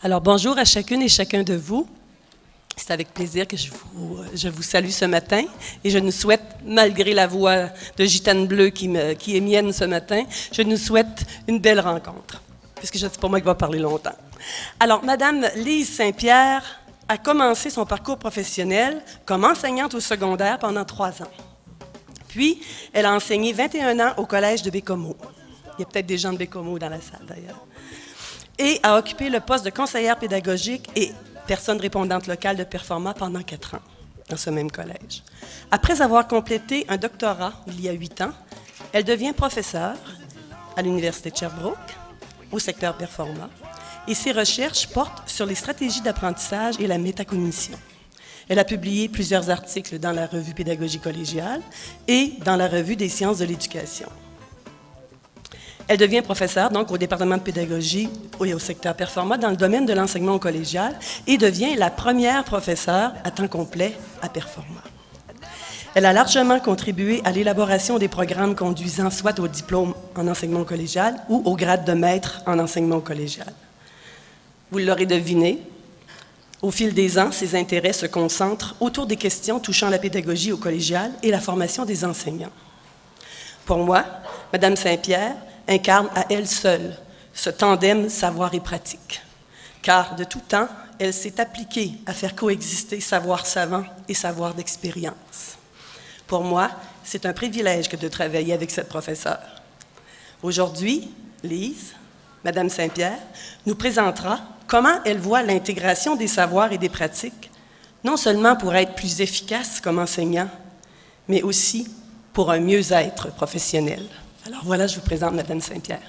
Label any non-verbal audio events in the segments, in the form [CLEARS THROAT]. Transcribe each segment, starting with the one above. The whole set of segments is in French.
Alors bonjour à chacune et chacun de vous. C'est avec plaisir que je vous, salue ce matin et je nous souhaite, malgré la voix de gitane bleue qui, est mienne ce matin, je nous souhaite une belle rencontre, puisque je sais pas moi qui va parler longtemps. Alors, Madame Lise Saint-Pierre a commencé son parcours professionnel comme enseignante au secondaire pendant trois ans. Puis, elle a enseigné 21 ans au collège de Bécomo. Il y a peut-être des gens de Bécomo dans la salle d'ailleurs et a occupé le poste de conseillère pédagogique et personne répondante locale de Performa pendant quatre ans dans ce même collège. Après avoir complété un doctorat il y a huit ans, elle devient professeure à l'Université de Sherbrooke, au secteur Performa, et ses recherches portent sur les stratégies d'apprentissage et la métacognition. Elle a publié plusieurs articles dans la revue Pédagogie collégiale et dans la revue des sciences de l'éducation. Elle devient professeure donc au département de pédagogie et au secteur performant dans le domaine de l'enseignement collégial et devient la première professeure à temps complet à Performa. Elle a largement contribué à l'élaboration des programmes conduisant soit au diplôme en enseignement collégial ou au grade de maître en enseignement collégial. Vous l'aurez deviné, au fil des ans, ses intérêts se concentrent autour des questions touchant la pédagogie au collégial et la formation des enseignants. Pour moi, Madame Saint-Pierre incarne à elle seule ce tandem savoir et pratique. Car de tout temps, elle s'est appliquée à faire coexister savoir savant et savoir d'expérience. Pour moi, c'est un privilège que de travailler avec cette professeure. Aujourd'hui, Lise, Madame Saint-Pierre, nous présentera comment elle voit l'intégration des savoirs et des pratiques, non seulement pour être plus efficace comme enseignant, mais aussi pour un mieux-être professionnel. Alors voilà, je vous présente Madame Saint-Pierre.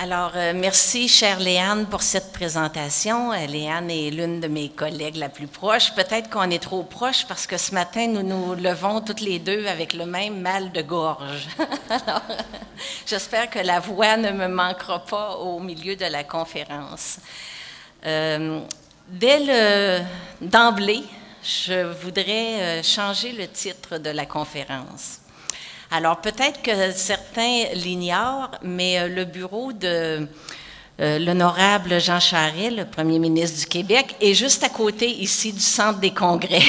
Alors, euh, merci, chère Léane, pour cette présentation. Euh, Léane est l'une de mes collègues la plus proche. Peut-être qu'on est trop proche parce que ce matin, nous nous levons toutes les deux avec le même mal de gorge. [LAUGHS] Alors, [LAUGHS] j'espère que la voix ne me manquera pas au milieu de la conférence. Euh, Dès d'emblée, je voudrais euh, changer le titre de la conférence. Alors peut-être que certains l'ignorent, mais euh, le bureau de euh, l'honorable Jean Charest, le premier ministre du Québec, est juste à côté ici du centre des congrès.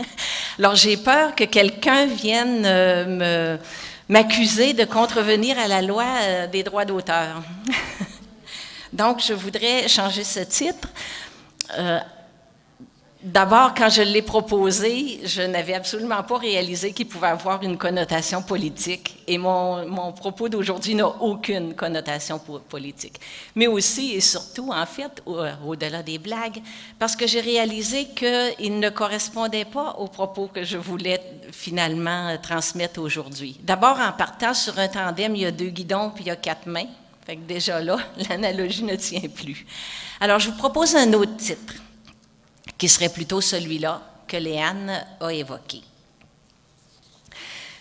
[LAUGHS] Alors j'ai peur que quelqu'un vienne m'accuser de contrevenir à la loi des droits d'auteur. [LAUGHS] Donc je voudrais changer ce titre euh, d'abord, quand je l'ai proposé, je n'avais absolument pas réalisé qu'il pouvait avoir une connotation politique. Et mon, propos d'aujourd'hui n'a aucune connotation politique. Mais aussi et surtout, en fait, au-delà des blagues, parce que j'ai réalisé qu'il ne correspondait pas aux propos que je voulais finalement transmettre aujourd'hui. D'abord, en partant sur un tandem, il y a deux guidons puis il y a quatre mains. Fait que déjà là, [LAUGHS] l'analogie ne tient plus. Alors, je vous propose un autre titre, qui serait plutôt celui-là que Léane a évoqué.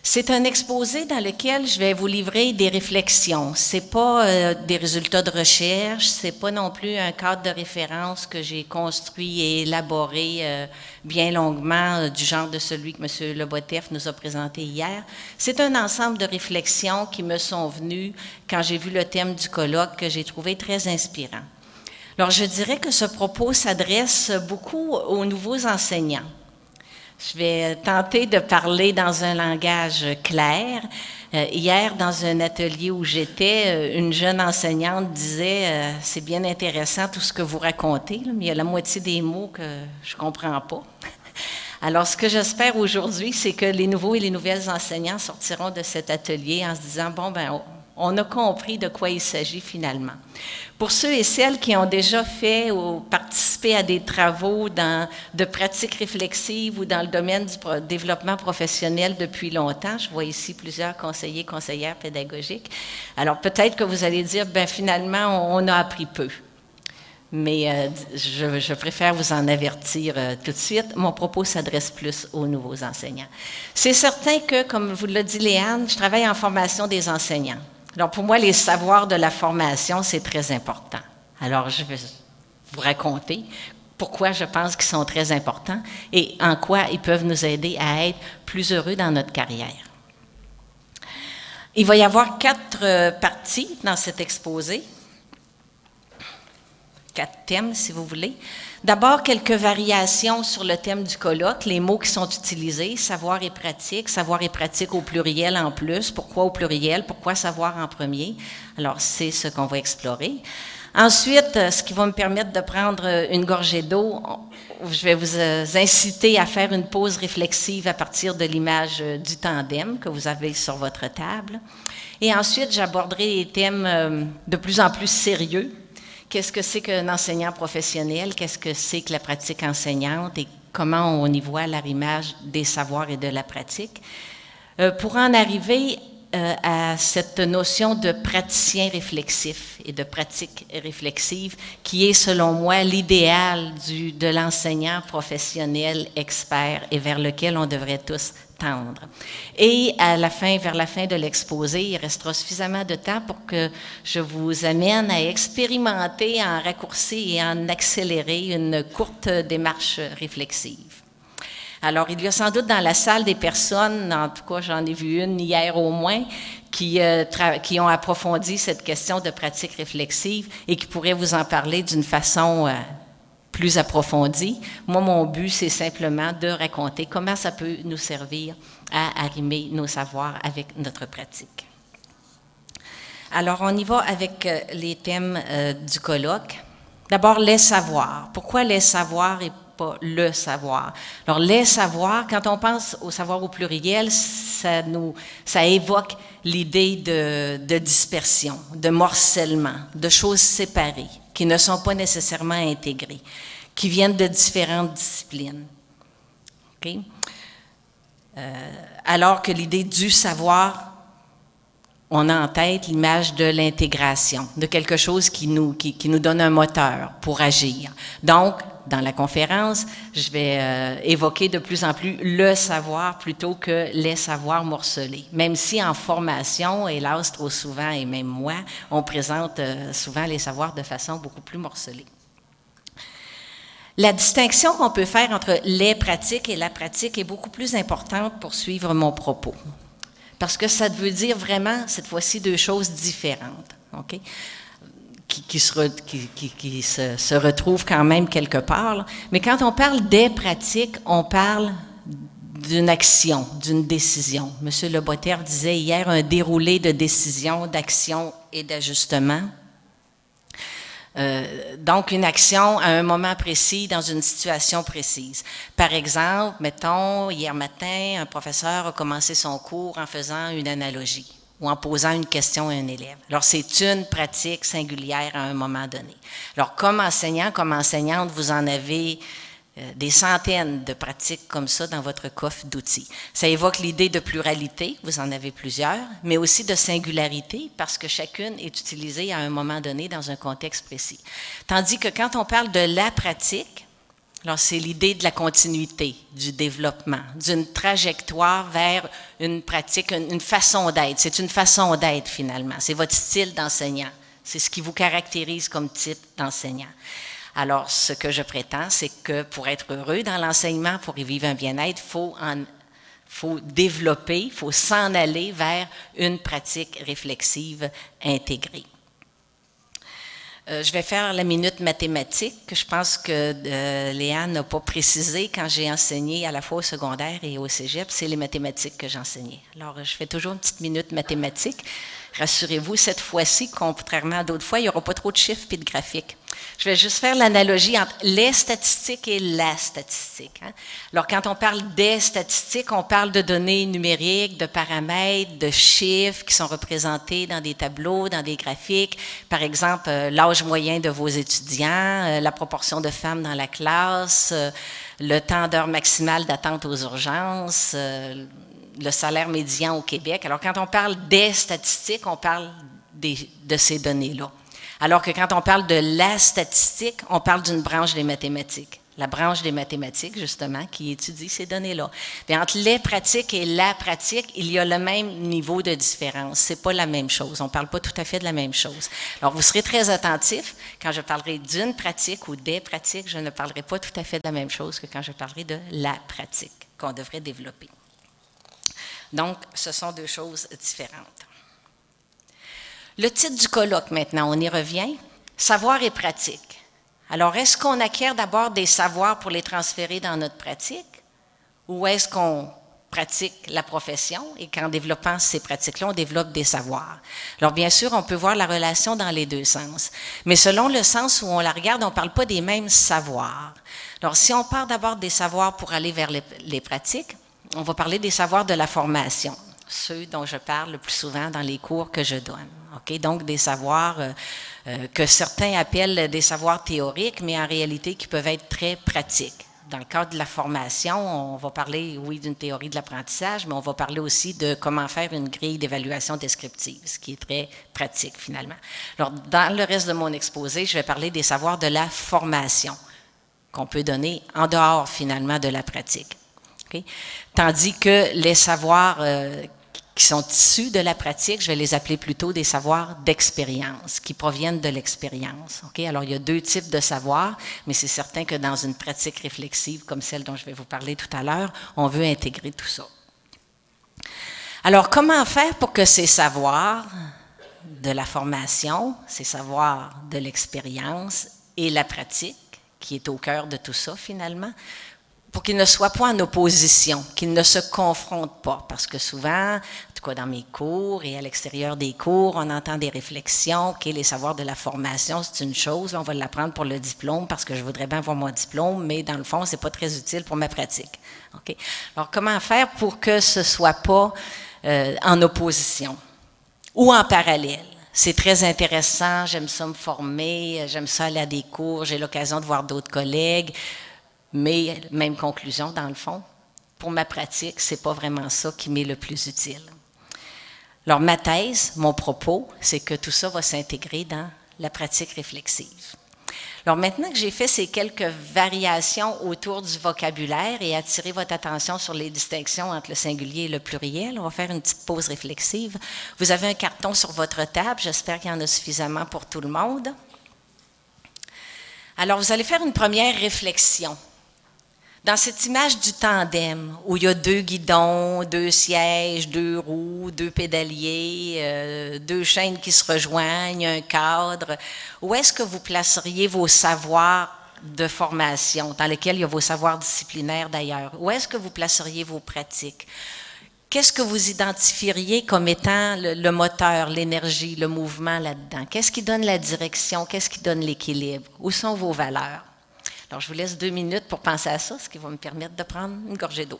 C'est un exposé dans lequel je vais vous livrer des réflexions. C'est pas euh, des résultats de recherche, c'est pas non plus un cadre de référence que j'ai construit et élaboré euh, bien longuement euh, du genre de celui que M. Lebotef nous a présenté hier. C'est un ensemble de réflexions qui me sont venues quand j'ai vu le thème du colloque que j'ai trouvé très inspirant. Alors, je dirais que ce propos s'adresse beaucoup aux nouveaux enseignants. Je vais tenter de parler dans un langage clair. Euh, hier, dans un atelier où j'étais, euh, une jeune enseignante disait euh, C'est bien intéressant tout ce que vous racontez, mais il y a la moitié des mots que je ne comprends pas. [LAUGHS] Alors, ce que j'espère aujourd'hui, c'est que les nouveaux et les nouvelles enseignants sortiront de cet atelier en se disant Bon, ben, on a compris de quoi il s'agit finalement. Pour ceux et celles qui ont déjà fait ou participé à des travaux de pratiques réflexives ou dans le domaine du développement professionnel depuis longtemps, je vois ici plusieurs conseillers, conseillères pédagogiques. Alors peut-être que vous allez dire, ben finalement, on, a appris peu. Mais euh, je, préfère vous en avertir euh, tout de suite. Mon propos s'adresse plus aux nouveaux enseignants. C'est certain que, comme vous l'a dit Léane, je travaille en formation des enseignants. Alors pour moi, les savoirs de la formation, c'est très important. Alors je vais vous raconter pourquoi je pense qu'ils sont très importants et en quoi ils peuvent nous aider à être plus heureux dans notre carrière. Il va y avoir quatre euh, parties dans cet exposé, quatre thèmes si vous voulez. D'abord, quelques variations sur le thème du colloque, les mots qui sont utilisés, savoir et pratique, savoir et pratique au pluriel en plus. Pourquoi au pluriel? Pourquoi savoir en premier? Alors, c'est ce qu'on va explorer. Ensuite, euh, ce qui va me permettre de prendre euh, une gorgée d'eau, je vais vous euh, inciter à faire une pause réflexive à partir de l'image du tandem que vous avez sur votre table. Et ensuite, j'aborderai des thèmes de plus en plus sérieux. Qu'est-ce que c'est qu'un enseignant professionnel? Qu'est-ce que c'est que la pratique enseignante? Et comment on y voit l'arrimage des savoirs et de la pratique? pour en arriver euh, à cette notion de praticien réflexif et de pratique réflexive qui est, selon moi, l'idéal de l'enseignant professionnel expert et vers lequel on devrait tous tendre. Et à la fin, vers la fin de l'exposé, il restera suffisamment de temps pour que je vous amène à expérimenter en raccourci et en accélérer une courte démarche réflexive. Alors, il y a sans doute dans la salle des personnes, en tout cas j'en ai vu une hier au moins, qui, euh, ont approfondi cette question de pratique réflexive et qui pourraient vous en parler d'une façon euh, plus approfondie. Moi, mon but, c'est simplement de raconter comment ça peut nous servir à arrimer nos savoirs avec notre pratique. Alors, on y va avec euh, les thèmes du colloque. D'abord, les savoirs. Pourquoi les savoirs et pas le savoir? Alors, les savoirs, quand on pense au savoir au pluriel, ça, nous, ça évoque l'idée de, de, dispersion, de morcellement, de choses séparées, qui ne sont pas nécessairement intégrées, qui viennent de différentes disciplines. Euh, alors que l'idée du savoir on a en tête l'image de l'intégration, de quelque chose qui nous, qui, nous donne un moteur pour agir. Donc, dans la conférence, je vais euh, évoquer de plus en plus le savoir plutôt que les savoirs morcelés. Même si en formation, hélas, trop souvent, et même moi, on présente euh, souvent les savoirs de façon beaucoup plus morcelée. La distinction qu'on peut faire entre les pratiques et la pratique est beaucoup plus importante pour suivre mon propos. Parce que ça veut dire vraiment, cette fois-ci, deux choses différentes. OK? Qui, se, qui, se, retrouvent quand même quelque part. Mais quand on parle des pratiques, on parle d'une action, d'une décision. Monsieur Lebotter disait hier un déroulé de décision, d'action et d'ajustement. Euh, donc, une action à un moment précis, dans une situation précise. Par exemple, mettons, hier matin, un professeur a commencé son cours en faisant une analogie ou en posant une question à un élève. Alors, c'est une pratique singulière à un moment donné. Alors, comme enseignant, comme enseignante, vous en avez euh, des centaines de pratiques comme ça dans votre coffre d'outils. Ça évoque l'idée de pluralité, vous en avez plusieurs, mais aussi de singularité, parce que chacune est utilisée à un moment donné dans un contexte précis. Tandis que quand on parle de la pratique, alors, c'est l'idée de la continuité, du développement, d'une trajectoire vers une pratique, une, façon d'être. C'est une façon d'être finalement. C'est votre style d'enseignant. C'est ce qui vous caractérise comme type d'enseignant. Alors, ce que je prétends, c'est que pour être heureux dans l'enseignement, pour y vivre un bien-être, il faut, faut développer, il faut s'en aller vers une pratique réflexive intégrée. Euh, je vais faire la minute mathématique, que je pense que euh, Léa n'a pas précisé quand j'ai enseigné à la fois au secondaire et au cégep, c'est les mathématiques que j'enseignais. Alors, je fais toujours une petite minute mathématique. Rassurez-vous, cette fois-ci, contrairement à d'autres fois, il n'y aura pas trop de chiffres et de graphiques. Je vais juste faire l'analogie entre les statistiques et la statistique. Hein. Alors, quand on parle des statistiques, on parle de données numériques, de paramètres, de chiffres qui sont représentés dans des tableaux, dans des graphiques. Par exemple, euh, l'âge moyen de vos étudiants, euh, la proportion de femmes dans la classe, euh, le temps d'heure maximale d'attente aux urgences, le salaire médian au Québec. Alors, quand on parle des statistiques, on parle de ces données-là. Alors que quand on parle de la statistique, on parle d'une branche des mathématiques. La branche des mathématiques, justement, qui étudie ces données-là. entre les pratiques et la pratique, il y a le même niveau de différence. C'est pas la même chose. On parle pas tout à fait de la même chose. Alors, vous serez très attentif. Quand je parlerai d'une pratique ou des pratiques, je ne parlerai pas tout à fait de la même chose que quand je parlerai de la pratique qu'on devrait développer. Donc, ce sont deux choses différentes. Le titre du colloque maintenant, on y revient. Savoir et pratique. Alors, est-ce qu'on acquiert d'abord des savoirs pour les transférer dans notre pratique? Ou est-ce qu'on pratique la profession et qu'en développant ces pratiques-là, on développe des savoirs? Alors bien sûr, on peut voir la relation dans les deux sens, mais selon le sens où on la regarde, on ne parle pas des mêmes savoirs. Alors si on part d'abord des savoirs pour aller vers les, pratiques, on va parler des savoirs de la formation, ceux dont je parle le plus souvent dans les cours que je donne. Donc des savoirs euh, euh, que certains appellent des savoirs théoriques, mais en réalité qui peuvent être très pratiques dans le cadre de la formation, on va parler, oui, d'une théorie de l'apprentissage, mais on va parler aussi de comment faire une grille d'évaluation descriptive, ce qui est très pratique finalement. Alors, dans le reste de mon exposé, je vais parler des savoirs de la formation qu'on peut donner en dehors finalement de la pratique. Tandis que les savoirs euh, qui sont issus de la pratique, je vais les appeler plutôt des savoirs d'expérience, qui proviennent de l'expérience. Okay? Alors, il y a deux types de savoirs, mais c'est certain que dans une pratique réflexive comme celle dont je vais vous parler tout à l'heure, on veut intégrer tout ça. Alors, comment faire pour que ces savoirs de la formation, ces savoirs de l'expérience et la pratique, qui est au cœur de tout ça finalement, pour qu'ils ne soient pas en opposition, qu'ils ne se confrontent pas. Parce que souvent, en tout cas dans mes cours et à l'extérieur des cours, on entend des réflexions, OK, les savoirs de la formation, c'est une chose, on va l'apprendre pour le diplôme parce que je voudrais bien avoir mon diplôme, mais dans le fond, c'est pas très utile pour ma pratique. OK? Alors, comment faire pour que ce soit pas euh, en opposition ou en parallèle? c'est très intéressant, j'aime ça me former, j'aime ça aller à des cours, j'ai l'occasion de voir d'autres collègues, mais même conclusion, dans le fond, pour ma pratique, c'est pas vraiment ça qui m'est le plus utile. Alors, ma thèse, mon propos, c'est que tout ça va s'intégrer dans la pratique réflexive. Alors, maintenant que j'ai fait ces quelques variations autour du vocabulaire et attiré votre attention sur les distinctions entre le singulier et le pluriel, on va faire une petite pause réflexive. Vous avez un carton sur votre table, j'espère qu'il y en a suffisamment pour tout le monde. Alors, vous allez faire une première réflexion dans cette image du tandem, où il y a deux guidons, deux sièges, deux roues, deux pédaliers, euh, deux chaînes qui se rejoignent, un cadre, où est-ce que vous placeriez vos savoirs de formation, dans lesquels il y a vos savoirs disciplinaires d'ailleurs? Où est-ce que vous placeriez vos pratiques? Qu'est-ce que vous identifieriez comme étant le moteur, l'énergie, le mouvement là-dedans? Qu'est-ce qui donne la direction? Qu'est-ce qui donne l'équilibre? Où sont vos valeurs? Alors, je vous laisse deux minutes pour penser à ça, ce qui va me permettre de prendre une gorgée d'eau.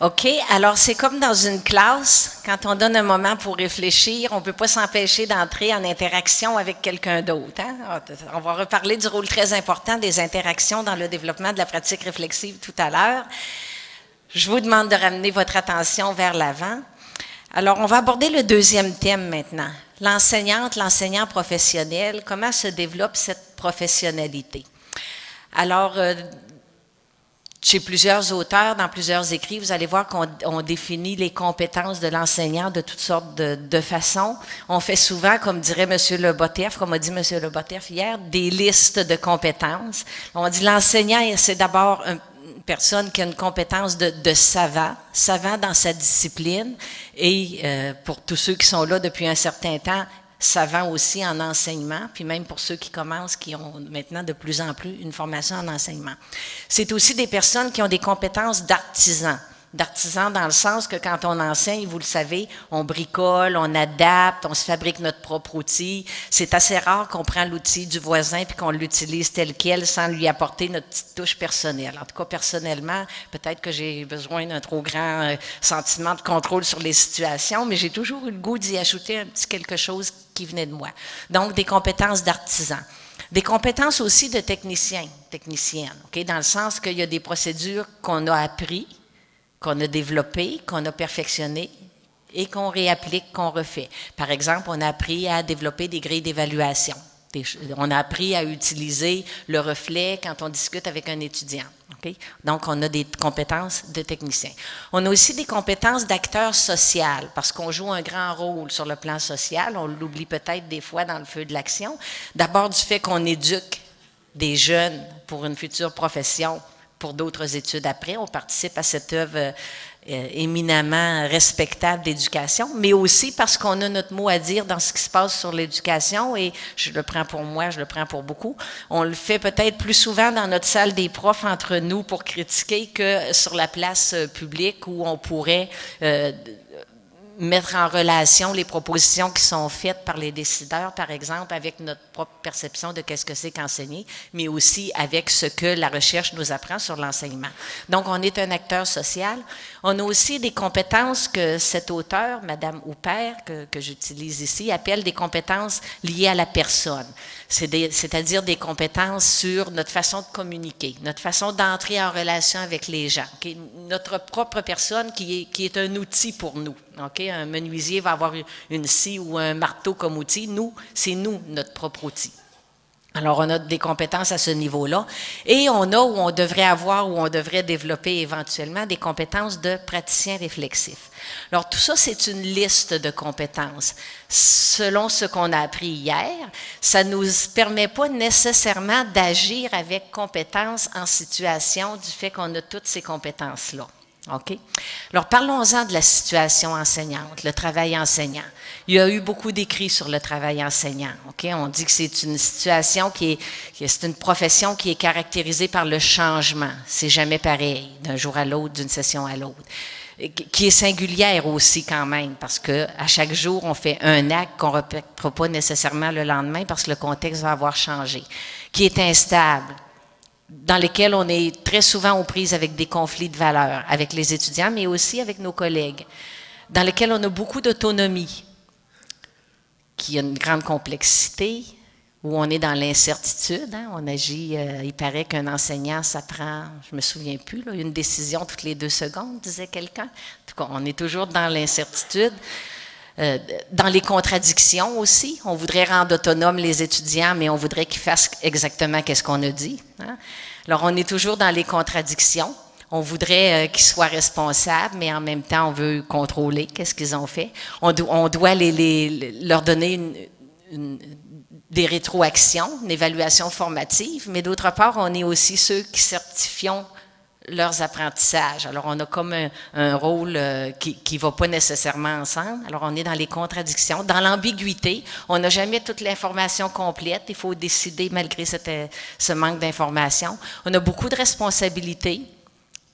OK, alors c'est comme dans une classe, quand on donne un moment pour réfléchir, on ne peut pas s'empêcher d'entrer en interaction avec quelqu'un d'autre. Hein? On va reparler du rôle très important des interactions dans le développement de la pratique réflexive tout à l'heure. Je vous demande de ramener votre attention vers l'avant. Alors, on va aborder le deuxième thème maintenant. L'enseignante, l'enseignant professionnel, comment se développe cette professionnalité? Alors, euh, chez plusieurs auteurs, dans plusieurs écrits, vous allez voir qu'on définit les compétences de l'enseignant de toutes sortes de, façons. On fait souvent, comme dirait M. Le comme a dit M. Le hier, des listes de compétences. On dit l'enseignant, c'est d'abord un, personne qui a une compétence de, savant, savant dans sa discipline, et euh, pour tous ceux qui sont là depuis un certain temps, savant aussi en enseignement, puis même pour ceux qui commencent, qui ont maintenant de plus en plus une formation en enseignement. C'est aussi des personnes qui ont des compétences d'artisans d'artisan dans le sens que quand on enseigne, vous le savez, on bricole, on adapte, on se fabrique notre propre outil. C'est assez rare qu'on prend l'outil du voisin puis qu'on l'utilise tel quel sans lui apporter notre petite touche personnelle. En tout cas, personnellement, peut-être que j'ai besoin d'un trop grand euh, sentiment de contrôle sur les situations, mais j'ai toujours eu le goût d'y ajouter un petit quelque chose qui venait de moi. Donc, des compétences d'artisan. Des compétences aussi de technicien, technicienne, OK? dans le sens qu'il y a des procédures qu'on a apprises qu'on a développé, qu'on a perfectionné et qu'on réapplique, qu'on refait. Par exemple, on a appris à développer des grilles d'évaluation. On a appris à utiliser le reflet quand on discute avec un étudiant. Donc, on a des compétences de technicien. On a aussi des compétences d'acteur social, parce qu'on joue un grand rôle sur le plan social. On l'oublie peut-être des fois dans le feu de l'action. D'abord du fait qu'on éduque des jeunes pour une future profession pour d'autres études après. On participe à cette œuvre euh, éminemment respectable d'éducation, mais aussi parce qu'on a notre mot à dire dans ce qui se passe sur l'éducation et je le prends pour moi, je le prends pour beaucoup. On le fait peut-être plus souvent dans notre salle des profs entre nous pour critiquer que sur la place euh, publique où on pourrait euh, mettre en relation les propositions qui sont faites par les décideurs, par exemple, avec notre perception de qu'est-ce que c'est qu'enseigner, mais aussi avec ce que la recherche nous apprend sur l'enseignement. Donc, on est un acteur social. On a aussi des compétences que cet auteur, Madame Houpert, que, que j'utilise ici, appelle des compétences liées à la personne. C'est-à-dire des compétences sur notre façon de communiquer, notre façon d'entrer en relation avec les gens, notre propre personne qui est, qui est un outil pour nous. Un menuisier va avoir une scie ou un marteau comme outil. Nous, c'est nous, notre propre outil. Alors, on a des compétences à ce niveau-là. Et on a, ou on devrait avoir, ou on devrait développer éventuellement, des compétences de praticien réflexif. Alors, tout ça, c'est une liste de compétences. Selon ce qu'on a appris hier, ça ne nous permet pas nécessairement d'agir avec compétence en situation du fait qu'on a toutes ces compétences-là. OK? Alors, parlons-en de la situation enseignante, le travail enseignant. Il y a eu beaucoup d'écrits sur le travail enseignant. On dit que c'est une situation qui est, c'est une profession qui est caractérisée par le changement. C'est jamais pareil d'un jour à l'autre, d'une session à l'autre. Qui est singulière aussi quand même, parce que à chaque jour, on fait un acte qu'on ne répétera pas nécessairement le lendemain parce que le contexte va avoir changé. Qui est instable, dans lesquels on est très souvent aux prises avec des conflits de valeurs, avec les étudiants, mais aussi avec nos collègues, dans lesquels on a beaucoup d'autonomie, qui a une grande complexité, où on est dans l'incertitude. Hein. On agit, euh, il paraît qu'un enseignant, ça prend, je me souviens plus, une décision toutes les deux secondes, disait quelqu'un. En tout cas, on est toujours dans l'incertitude. Euh, dans les contradictions aussi. On voudrait rendre autonomes les étudiants, mais on voudrait qu'ils fassent exactement ce qu'on a dit. Hein. Alors, on est toujours dans les contradictions. On voudrait euh, qu'ils soient responsables, mais en même temps, on veut contrôler qu'est-ce qu'ils ont fait. On, on doit les, les, leur donner une, une, des rétroactions, une évaluation formative, mais d'autre part, on est aussi ceux qui certifions leurs apprentissages. Alors, on a comme un, rôle euh, qui ne va pas nécessairement ensemble. Alors, on est dans les contradictions, dans l'ambiguïté. On n'a jamais toute l'information complète. Il faut décider malgré cette, euh, ce manque d'information. On a beaucoup de responsabilités.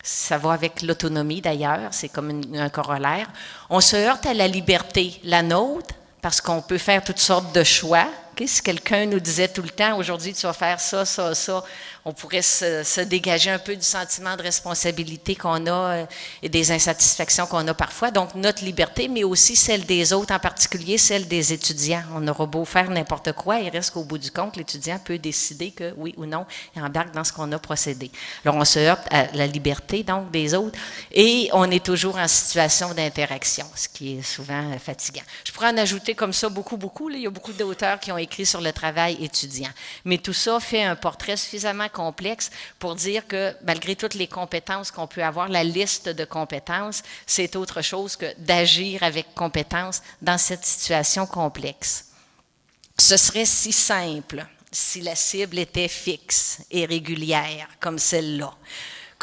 Ça va avec l'autonomie d'ailleurs, c'est comme un corollaire. On se heurte à la liberté, la nôtre, parce qu'on peut faire toutes sortes de choix. Si quelqu'un nous disait tout le temps, aujourd'hui tu vas faire ça, ça, ça, on pourrait se, dégager un peu du sentiment de responsabilité qu'on a euh, et des insatisfactions qu'on a parfois. Donc, notre liberté, mais aussi celle des autres, en particulier celle des étudiants. On aura beau faire n'importe quoi, il reste qu'au bout du compte, l'étudiant peut décider que oui ou non, il embarque dans ce qu'on a procédé. Alors, on se heurte à la liberté, donc, des autres, et on est toujours en situation d'interaction, ce qui est souvent fatigant. Je pourrais en ajouter comme ça beaucoup, beaucoup. Il y a beaucoup d'auteurs qui ont écrit sur le travail étudiant. Mais tout ça fait un portrait suffisamment complexe pour dire que malgré toutes les compétences qu'on peut avoir, la liste de compétences, c'est autre chose que d'agir avec compétence dans cette situation complexe. Ce serait si simple si la cible était fixe et régulière comme celle-là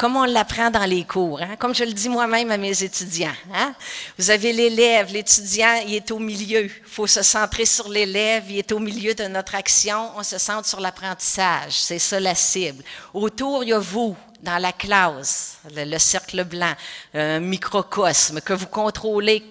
comme on l'apprend dans les cours, hein? comme je le dis moi-même à mes étudiants. Hein? Vous avez l'élève, l'étudiant, il est au milieu. Il faut se centrer sur l'élève, il est au milieu de notre action, on se centre sur l'apprentissage. C'est ça la cible. Autour, il y a vous, dans la classe, le, le cercle blanc, un microcosme que vous contrôlez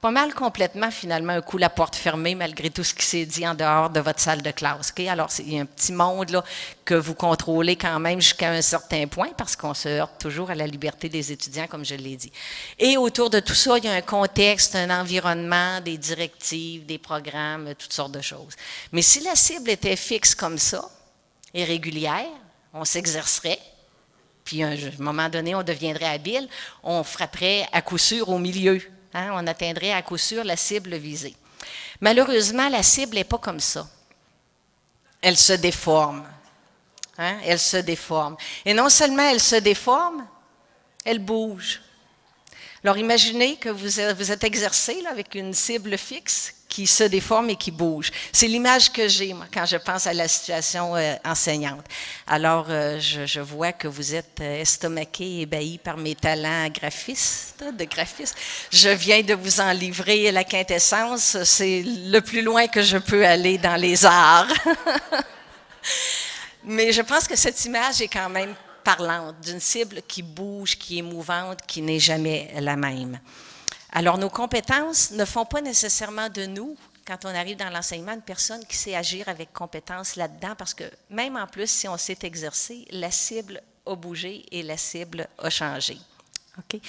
pas mal complètement, finalement, un coup la porte fermée, malgré tout ce qui s'est dit en dehors de votre salle de classe. Alors, il y a un petit monde là, que vous contrôlez quand même jusqu'à un certain point, parce qu'on se heurte toujours à la liberté des étudiants, comme je l'ai dit. Et autour de tout ça, il y a un contexte, un environnement, des directives, des programmes, toutes sortes de choses. Mais si la cible était fixe comme ça, et régulière, on s'exercerait, puis à un moment donné, on deviendrait habile, on frapperait à coup sûr au milieu Hein, on atteindrait à coup sûr la cible visée. Malheureusement, la cible n'est pas comme ça. Elle se déforme. Hein, elle se déforme. Et non seulement elle se déforme, elle bouge. Alors imaginez que vous êtes, exercé avec une cible fixe qui se déforme et qui bouge. C'est l'image que j'ai, quand je pense à la situation euh, enseignante. Alors, euh, je, vois que vous êtes euh, estomaqué, ébahi par mes talents graphiste, de graphiste. Je viens de vous en livrer la quintessence. C'est le plus loin que je peux aller dans les arts. [LAUGHS] Mais je pense que cette image est quand même parlante, d'une cible qui bouge, qui est mouvante, qui n'est jamais la même. Alors, nos compétences ne font pas nécessairement de nous, quand on arrive dans l'enseignement, une personne qui sait agir avec compétence là-dedans, parce que même en plus, si on s'est exercé, la cible a bougé et la cible a changé. OK?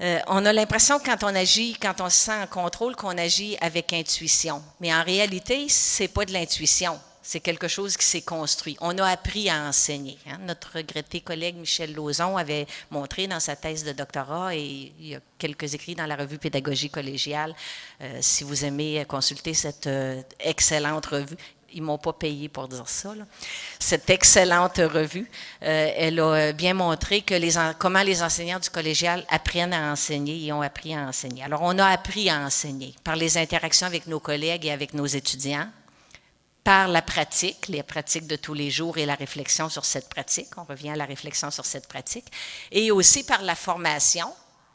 Euh, on a l'impression quand on agit, quand on se sent en contrôle, qu'on agit avec intuition. Mais en réalité, c'est pas de l'intuition c'est quelque chose qui s'est construit. On a appris à enseigner. Hein. Notre regretté collègue Michel Lauzon avait montré dans sa thèse de doctorat, et il y a quelques écrits dans la revue Pédagogie collégiale, euh, si vous aimez consulter cette euh, excellente revue, ils m'ont pas payé pour dire ça. Cette excellente revue, euh, elle a bien montré que les comment les enseignants du collégial apprennent à enseigner et ont appris à enseigner. Alors, on a appris à enseigner par les interactions avec nos collègues et avec nos étudiants, par la pratique, les pratiques de tous les jours et la réflexion sur cette pratique. On revient à la réflexion sur cette pratique. Et aussi par la formation,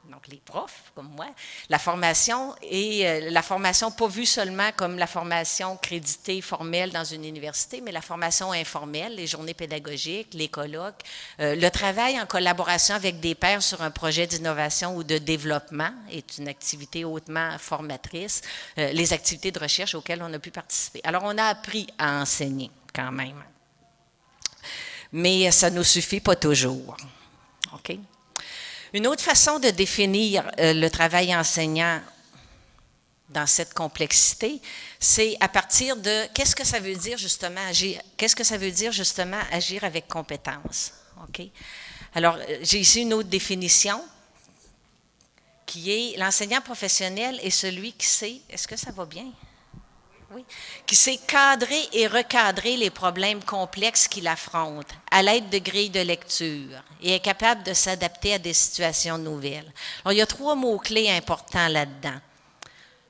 donc les profs comme moi, la formation et euh, la formation pas vue seulement comme la formation créditée formelle dans une université, mais la formation informelle, les journées pédagogiques, les colloques, euh, le travail en collaboration avec des pairs sur un projet d'innovation ou de développement est une activité hautement formatrice, euh, les activités de recherche auxquelles on a pu participer. Alors on a appris à enseigner quand même, mais ça ne nous suffit pas toujours. OK? Une autre façon de définir euh, le travail enseignant dans cette complexité, c'est à partir de qu'est-ce que ça veut dire justement agir, qu'est-ce que ça veut dire justement agir avec compétence. OK? Alors, euh, j'ai ici une autre définition qui est l'enseignant professionnel est celui qui sait, est-ce que ça va bien? Oui, qui sait cadrer et recadrer les problèmes complexes qu'il affronte à l'aide de grilles de lecture et est capable de s'adapter à des situations nouvelles. Alors, il y a trois mots-clés importants là-dedans.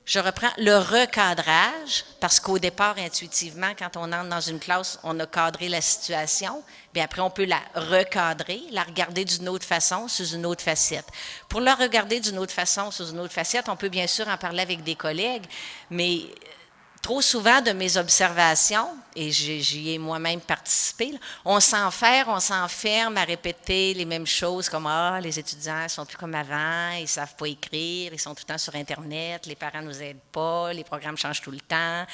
Je reprends le recadrage, parce qu'au départ, intuitivement, quand on entre dans une classe, on a cadré la situation, bien après, on peut la recadrer, la regarder d'une autre façon, sous une autre facette. Pour la regarder d'une autre façon, sous une autre facette, on peut bien sûr en parler avec des collègues, mais trop souvent de mes observations, et j'y ai moi-même participé, on s'enferme, on s'enferme à répéter les mêmes choses comme Ah, les étudiants sont plus comme avant, ils ne savent pas écrire, ils sont tout le temps sur Internet, les parents ne nous aident pas, les programmes changent tout le temps,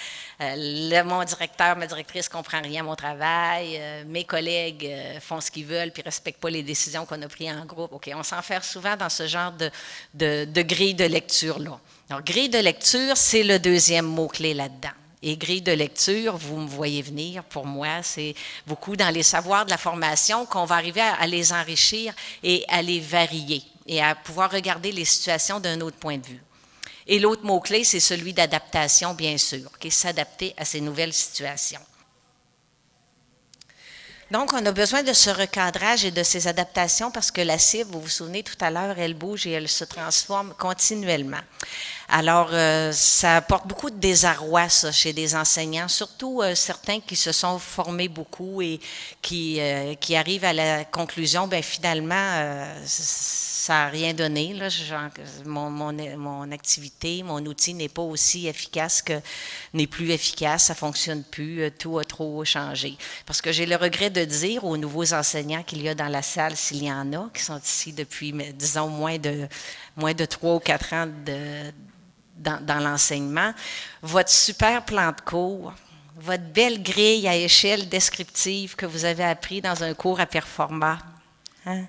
euh, mon directeur, ma directrice ne comprend rien à mon travail, euh, mes collègues euh, font ce qu'ils veulent puis ne respectent pas les décisions qu'on a prises en groupe. OK, on s'enferme souvent dans ce genre de, de, de grille de lecture-là. Alors, grille de lecture, c'est le deuxième mot-clé là-dedans. Et grille de lecture, vous me voyez venir, pour moi, c'est beaucoup dans les savoirs de la formation qu'on va arriver à, les enrichir et à les varier et à pouvoir regarder les situations d'un autre point de vue. Et l'autre mot-clé, c'est celui d'adaptation, bien sûr, qui est s'adapter à ces nouvelles situations. Donc, on a besoin de ce recadrage et de ces adaptations parce que la cible, vous vous souvenez tout à l'heure, elle bouge et elle se transforme continuellement. Alors, euh, ça apporte beaucoup de désarroi, ça, chez des enseignants, surtout euh, certains qui se sont formés beaucoup et qui, euh, qui arrivent à la conclusion, ben finalement, ça n'a rien donné. Là, mon, mon, mon, activité, mon outil n'est pas aussi efficace que n'est plus efficace, ça fonctionne plus, tout a trop changé. Parce que j'ai le regret de dire aux nouveaux enseignants qu'il y a dans la salle, s'il y en a, qui sont ici depuis, disons, moins de moins de trois ou quatre ans de, dans, l'enseignement, votre super plan de cours, votre belle grille à échelle descriptive que vous avez appris dans un cours à performance, hein,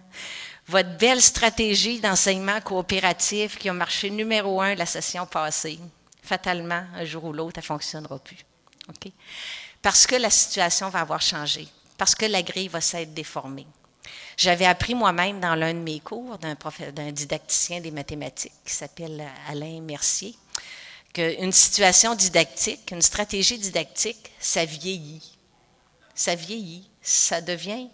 votre belle stratégie d'enseignement coopératif qui a marché numéro un la session passée, fatalement, un jour ou l'autre, elle ne fonctionnera plus. Parce que la situation va avoir changé, parce que la grille va s'être déformée. J'avais appris moi-même dans l'un de mes cours d'un, didacticien des mathématiques qui s'appelle Alain Mercier qu'une situation didactique, une stratégie didactique, ça vieillit. Ça vieillit. Ça devient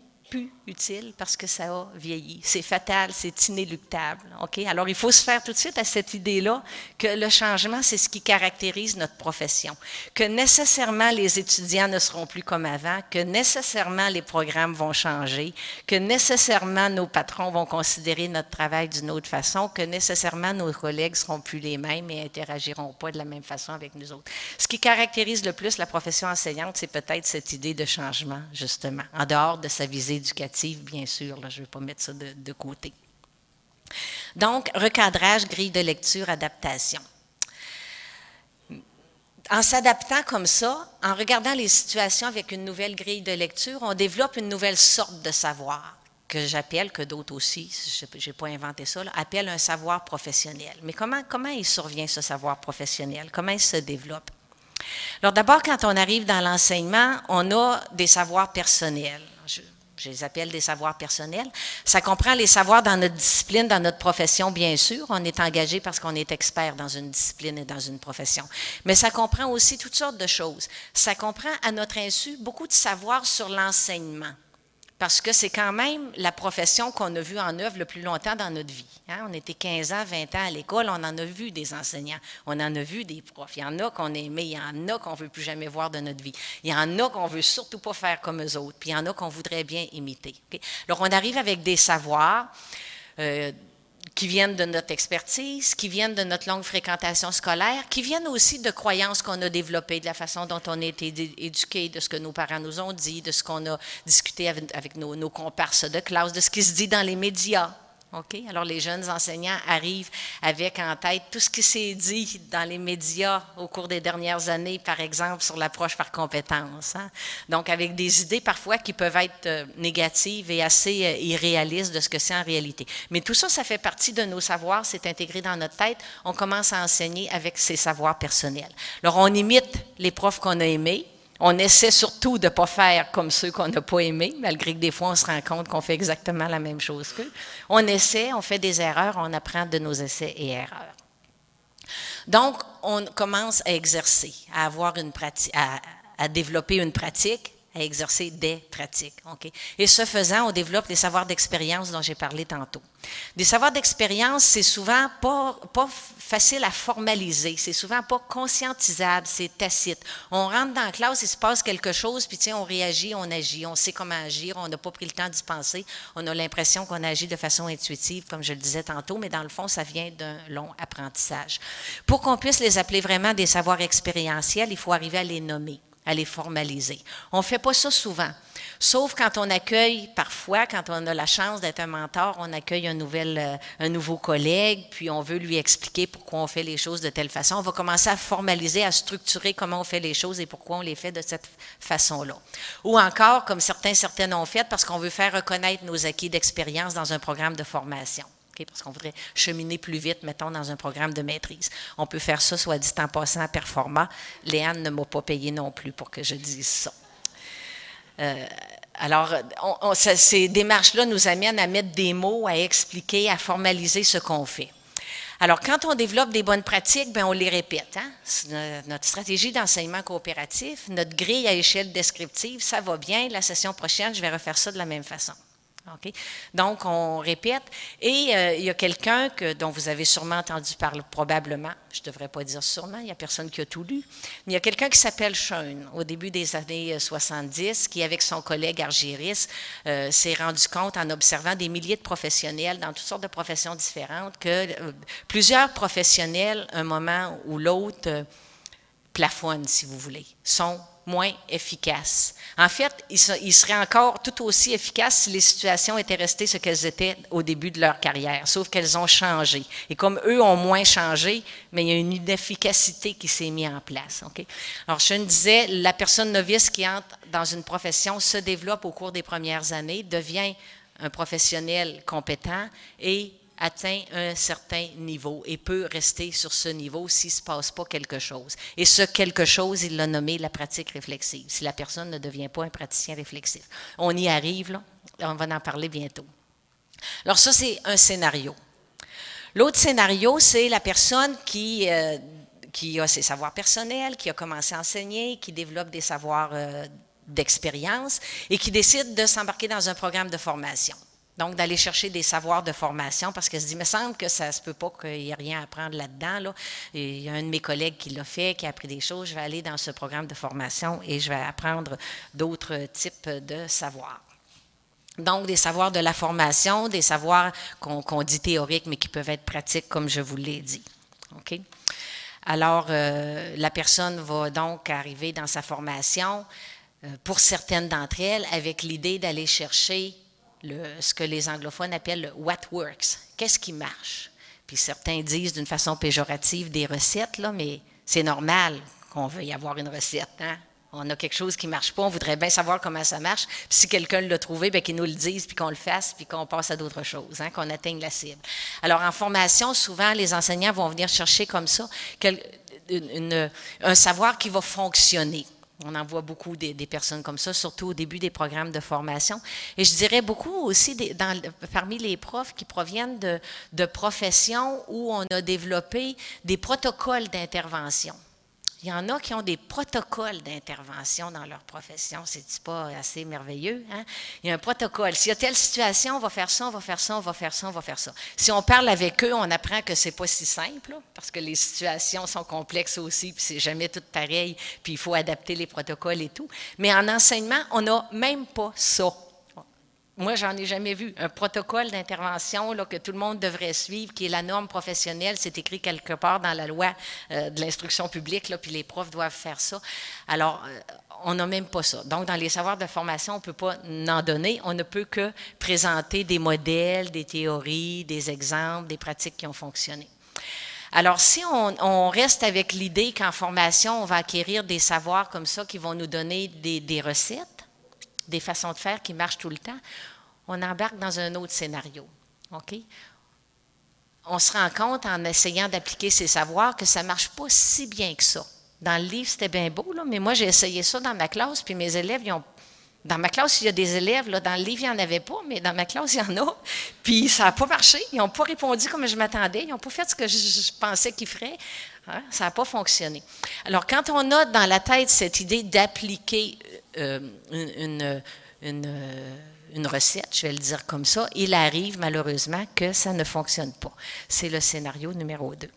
utile parce que ça a vieilli. C'est fatal, c'est inéluctable. OK? Alors, il faut se faire tout de suite à cette idée-là que le changement, c'est ce qui caractérise notre profession. Que nécessairement les étudiants ne seront plus comme avant, que nécessairement les programmes vont changer, que nécessairement nos patrons vont considérer notre travail d'une autre façon, que nécessairement nos collègues seront plus les mêmes et interagiront pas de la même façon avec nous autres. Ce qui caractérise le plus la profession enseignante, c'est peut-être cette idée de changement, justement, en dehors de sa visée éducative, bien sûr. Je ne vais pas mettre ça de, côté. Donc, recadrage, grille de lecture, adaptation. En s'adaptant comme ça, en regardant les situations avec une nouvelle grille de lecture, on développe une nouvelle sorte de savoir que j'appelle, que d'autres aussi, je n'ai pas inventé ça, appellent un savoir professionnel. Mais comment, comment il survient ce savoir professionnel? Comment il se développe? Alors d'abord, quand on arrive dans l'enseignement, on a des savoirs personnels. Je, les appelle des savoirs personnels. Ça comprend les savoirs dans notre discipline, dans notre profession, bien sûr. On est engagé parce qu'on est expert dans une discipline et dans une profession. Mais ça comprend aussi toutes sortes de choses. Ça comprend, à notre insu, beaucoup de savoirs sur l'enseignement parce que c'est quand même la profession qu'on a vue en œuvre le plus longtemps dans notre vie. Hein. On était 15 ans, 20 ans à l'école, on en a vu des enseignants, on en a vu des profs. Il y en a qu'on aimait, il y en a qu'on ne veut plus jamais voir de notre vie. Il y en a qu'on veut surtout pas faire comme eux autres, puis il y en a qu'on voudrait bien imiter. Alors, on arrive avec des savoirs. Euh, qui viennent de notre expertise, qui viennent de notre longue fréquentation scolaire, qui viennent aussi de croyances qu'on a développées, de la façon dont on a été éduqué, de ce que nos parents nous ont dit, de ce qu'on a discuté avec, nos, nos comparses de classe, de ce qui se dit dans les médias. OK? Alors, les jeunes enseignants arrivent avec en tête tout ce qui s'est dit dans les médias au cours des dernières années, par exemple, sur l'approche par compétence. Hein? Donc, avec des idées parfois qui peuvent être euh, négatives et assez euh, irréalistes de ce que c'est en réalité. Mais tout ça, ça fait partie de nos savoirs, c'est intégré dans notre tête. On commence à enseigner avec ces savoirs personnels. Alors, on imite les profs qu'on a aimés, on essaie surtout de ne pas faire comme ceux qu'on n'a pas aimés, malgré que des fois on se rend compte qu'on fait exactement la même chose qu'eux. On essaie, on fait des erreurs, on apprend de nos essais et erreurs. Donc, on commence à exercer, à avoir une pratique, à développer une pratique à exercer des pratiques. Et ce faisant, on développe des savoirs d'expérience dont j'ai parlé tantôt. Des savoirs d'expérience, c'est souvent pas, pas facile à formaliser, c'est souvent pas conscientisable, c'est tacite. On rentre dans la classe, il se passe quelque chose, puis tiens, on réagit, on agit, on sait comment agir, on n'a pas pris le temps d'y penser, on a l'impression qu'on agit de façon intuitive, comme je le disais tantôt, mais dans le fond, ça vient d'un long apprentissage. Pour qu'on puisse les appeler vraiment des savoirs expérientiels, il faut arriver à les nommer à les formaliser. On ne fait pas ça souvent. Sauf quand on accueille, parfois, quand on a la chance d'être un mentor, on accueille un, nouvel, euh, un nouveau collègue, puis on veut lui expliquer pourquoi on fait les choses de telle façon. On va commencer à formaliser, à structurer comment on fait les choses et pourquoi on les fait de cette façon-là. Ou encore, comme certains, certaines ont fait, parce qu'on veut faire reconnaître nos acquis d'expérience dans un programme de formation parce qu'on voudrait cheminer plus vite, mettons, dans un programme de maîtrise. On peut faire ça, soit dit en passant, performant. Léane ne m'a pas payé non plus pour que je dise ça. Euh, alors, ces démarches-là nous amènent à mettre des mots, à expliquer, à formaliser ce qu'on fait. Alors, quand on développe des bonnes pratiques, bien, on les répète. Hein? Notre stratégie d'enseignement coopératif, notre grille à échelle descriptive, ça va bien. La session prochaine, je vais refaire ça de la même façon. Donc, on répète. Et euh, il y a quelqu'un dont vous avez sûrement entendu parler, probablement, je ne devrais pas dire sûrement, il n'y a personne qui a tout lu, mais il y a quelqu'un qui s'appelle Schoen, au début des années 70, euh, qui, avec son collègue Argyris, euh, s'est rendu compte, en observant des milliers de professionnels dans toutes sortes de professions différentes, que plusieurs professionnels, un moment ou l'autre, plafonnent, si vous voulez, sont moins efficaces. En fait, ils, seraient encore tout aussi efficaces si les situations étaient restées ce qu'elles étaient au début de leur carrière, sauf qu'elles ont changé. Et comme eux ont moins changé, mais il y a une inefficacité qui s'est mise en place. Alors, je me disais, la personne novice qui entre dans une profession se développe au cours des premières années, devient un professionnel compétent et atteint un certain niveau et peut rester sur ce niveau s'il ne se passe pas quelque chose. Et ce quelque chose, il l'a nommé la pratique réflexive, si la personne ne devient pas un praticien réflexif. On y arrive, là, on va en parler bientôt. Alors ça, c'est un scénario. L'autre scénario, c'est la personne qui, euh, qui a ses savoirs personnels, qui a commencé à enseigner, qui développe des savoirs euh, d'expérience et qui décide de s'embarquer dans un programme de formation. Donc, d'aller chercher des savoirs de formation parce qu'elle se dit, il me semble que ça ne se peut pas qu'il n'y ait rien à apprendre là-dedans. Là. il y a un de mes collègues qui l'a fait, qui a appris des choses. Je vais aller dans ce programme de formation et je vais apprendre d'autres types de savoirs. Donc, des savoirs de la formation, des savoirs qu'on dit théoriques, mais qui peuvent être pratiques, comme je vous l'ai dit. OK? Alors, euh, la personne va donc arriver dans sa formation, euh, pour certaines d'entre elles, avec l'idée d'aller chercher ce que les anglophones appellent le what works. Qu'est-ce qui marche? Puis certains disent d'une façon péjorative des recettes, là, mais c'est normal qu'on veuille avoir une recette. Hein? On a quelque chose qui ne marche pas, on voudrait bien savoir comment ça marche. Puis si quelqu'un l'a trouvé, bien qu'il nous le dise, puis qu'on le fasse, puis qu'on passe à d'autres choses, hein, qu'on atteigne la cible. Alors en formation, souvent, les enseignants vont venir chercher comme ça un savoir qui va fonctionner. On en voit beaucoup des, personnes comme ça, surtout au début des programmes de formation. Et je dirais beaucoup aussi parmi les profs qui proviennent de, professions où on a développé des protocoles d'intervention. Il y en a qui ont des protocoles d'intervention dans leur profession. C'est pas assez merveilleux. Hein? Il y a un protocole. S'il y a telle situation, on va faire ça, on va faire ça, on va faire ça, on va faire ça. Si on parle avec eux, on apprend que c'est pas si simple, parce que les situations sont complexes aussi, puis c'est jamais tout pareil, puis il faut adapter les protocoles et tout. Mais en enseignement, on n'a même pas ça moi, j'en ai jamais vu. Un protocole d'intervention que tout le monde devrait suivre, qui est la norme professionnelle, c'est écrit quelque part dans la loi euh, de l'instruction publique, là, puis les profs doivent faire ça. Alors, euh, on n'a même pas ça. Donc, dans les savoirs de formation, on ne peut pas en donner. On ne peut que présenter des modèles, des théories, des exemples, des pratiques qui ont fonctionné. Alors, si on, reste avec l'idée qu'en formation, on va acquérir des savoirs comme ça qui vont nous donner des recettes, des façons de faire qui marchent tout le temps, on embarque dans un autre scénario. OK? On se rend compte en essayant d'appliquer ces savoirs que ça ne marche pas si bien que ça. Dans le livre, c'était bien beau, là, mais moi, j'ai essayé ça dans ma classe, puis mes élèves, ils ont dans ma classe, il y a des élèves, là, dans le livre, il n'y en avait pas, mais dans ma classe, il y en a. [LAUGHS] Puis ça n'a pas marché. Ils n'ont pas répondu comme je m'attendais. Ils n'ont pas fait ce que je, pensais qu'ils feraient. Hein, ça n'a pas fonctionné. Alors, quand on a dans la tête cette idée d'appliquer euh, une, une, recette, je vais le dire comme ça, il arrive malheureusement que ça ne fonctionne pas. C'est le scénario numéro 2.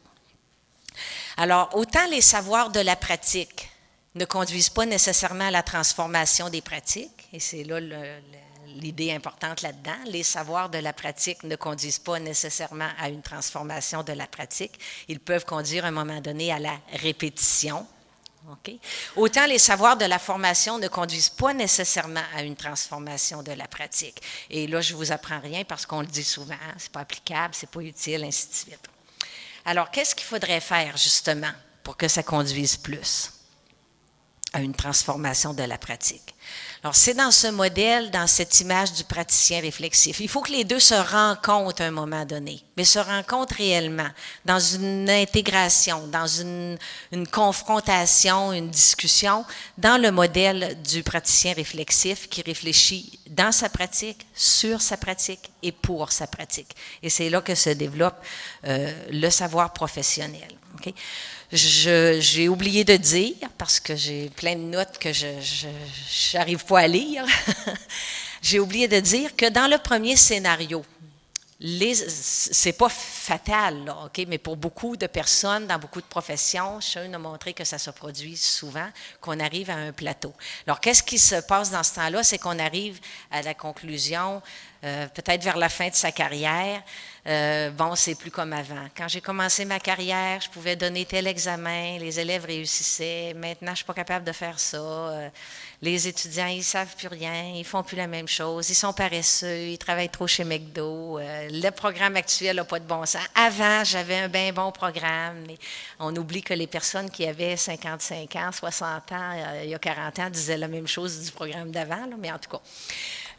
Alors, autant les savoirs de la pratique ne conduisent pas nécessairement à la transformation des pratiques, et c'est là l'idée importante là-dedans. Les savoirs de la pratique ne conduisent pas nécessairement à une transformation de la pratique. Ils peuvent conduire à un moment donné à la répétition, Autant les savoirs de la formation ne conduisent pas nécessairement à une transformation de la pratique. Et là, je ne vous apprends rien parce qu'on le dit souvent, hein, c'est pas applicable, c'est pas utile, ainsi de suite. Alors, qu'est-ce qu'il faudrait faire justement pour que ça conduise plus à une transformation de la pratique? Alors, c'est dans ce modèle, dans cette image du praticien réflexif. Il faut que les deux se rencontrent à un moment donné, mais se rencontrent réellement, dans une intégration, dans une, confrontation, une discussion, dans le modèle du praticien réflexif qui réfléchit dans sa pratique, sur sa pratique et pour sa pratique. Et c'est là que se développe euh, le savoir professionnel. J'ai oublié de dire, parce que j'ai plein de notes que je n'arrive pas à lire, [LAUGHS] j'ai oublié de dire que dans le premier scénario, c'est pas fatal, OK? mais pour beaucoup de personnes, dans beaucoup de professions, Sean a montré que ça se produit souvent, qu'on arrive à un plateau. Alors, qu'est-ce qui se passe dans ce temps-là? C'est qu'on arrive à la conclusion, euh, peut-être vers la fin de sa carrière, euh, bon, c'est plus comme avant. Quand j'ai commencé ma carrière, je pouvais donner tel examen, les élèves réussissaient. Maintenant, je suis pas capable de faire ça. Euh, les étudiants, ils savent plus rien, ils font plus la même chose, ils sont paresseux, ils travaillent trop chez McDo. Le programme actuel n'a pas de bon sens. Avant, j'avais un bien bon programme, mais on oublie que les personnes qui avaient 55 ans, 60 ans, il y a 40 ans, disaient la même chose du programme d'avant, mais en tout cas.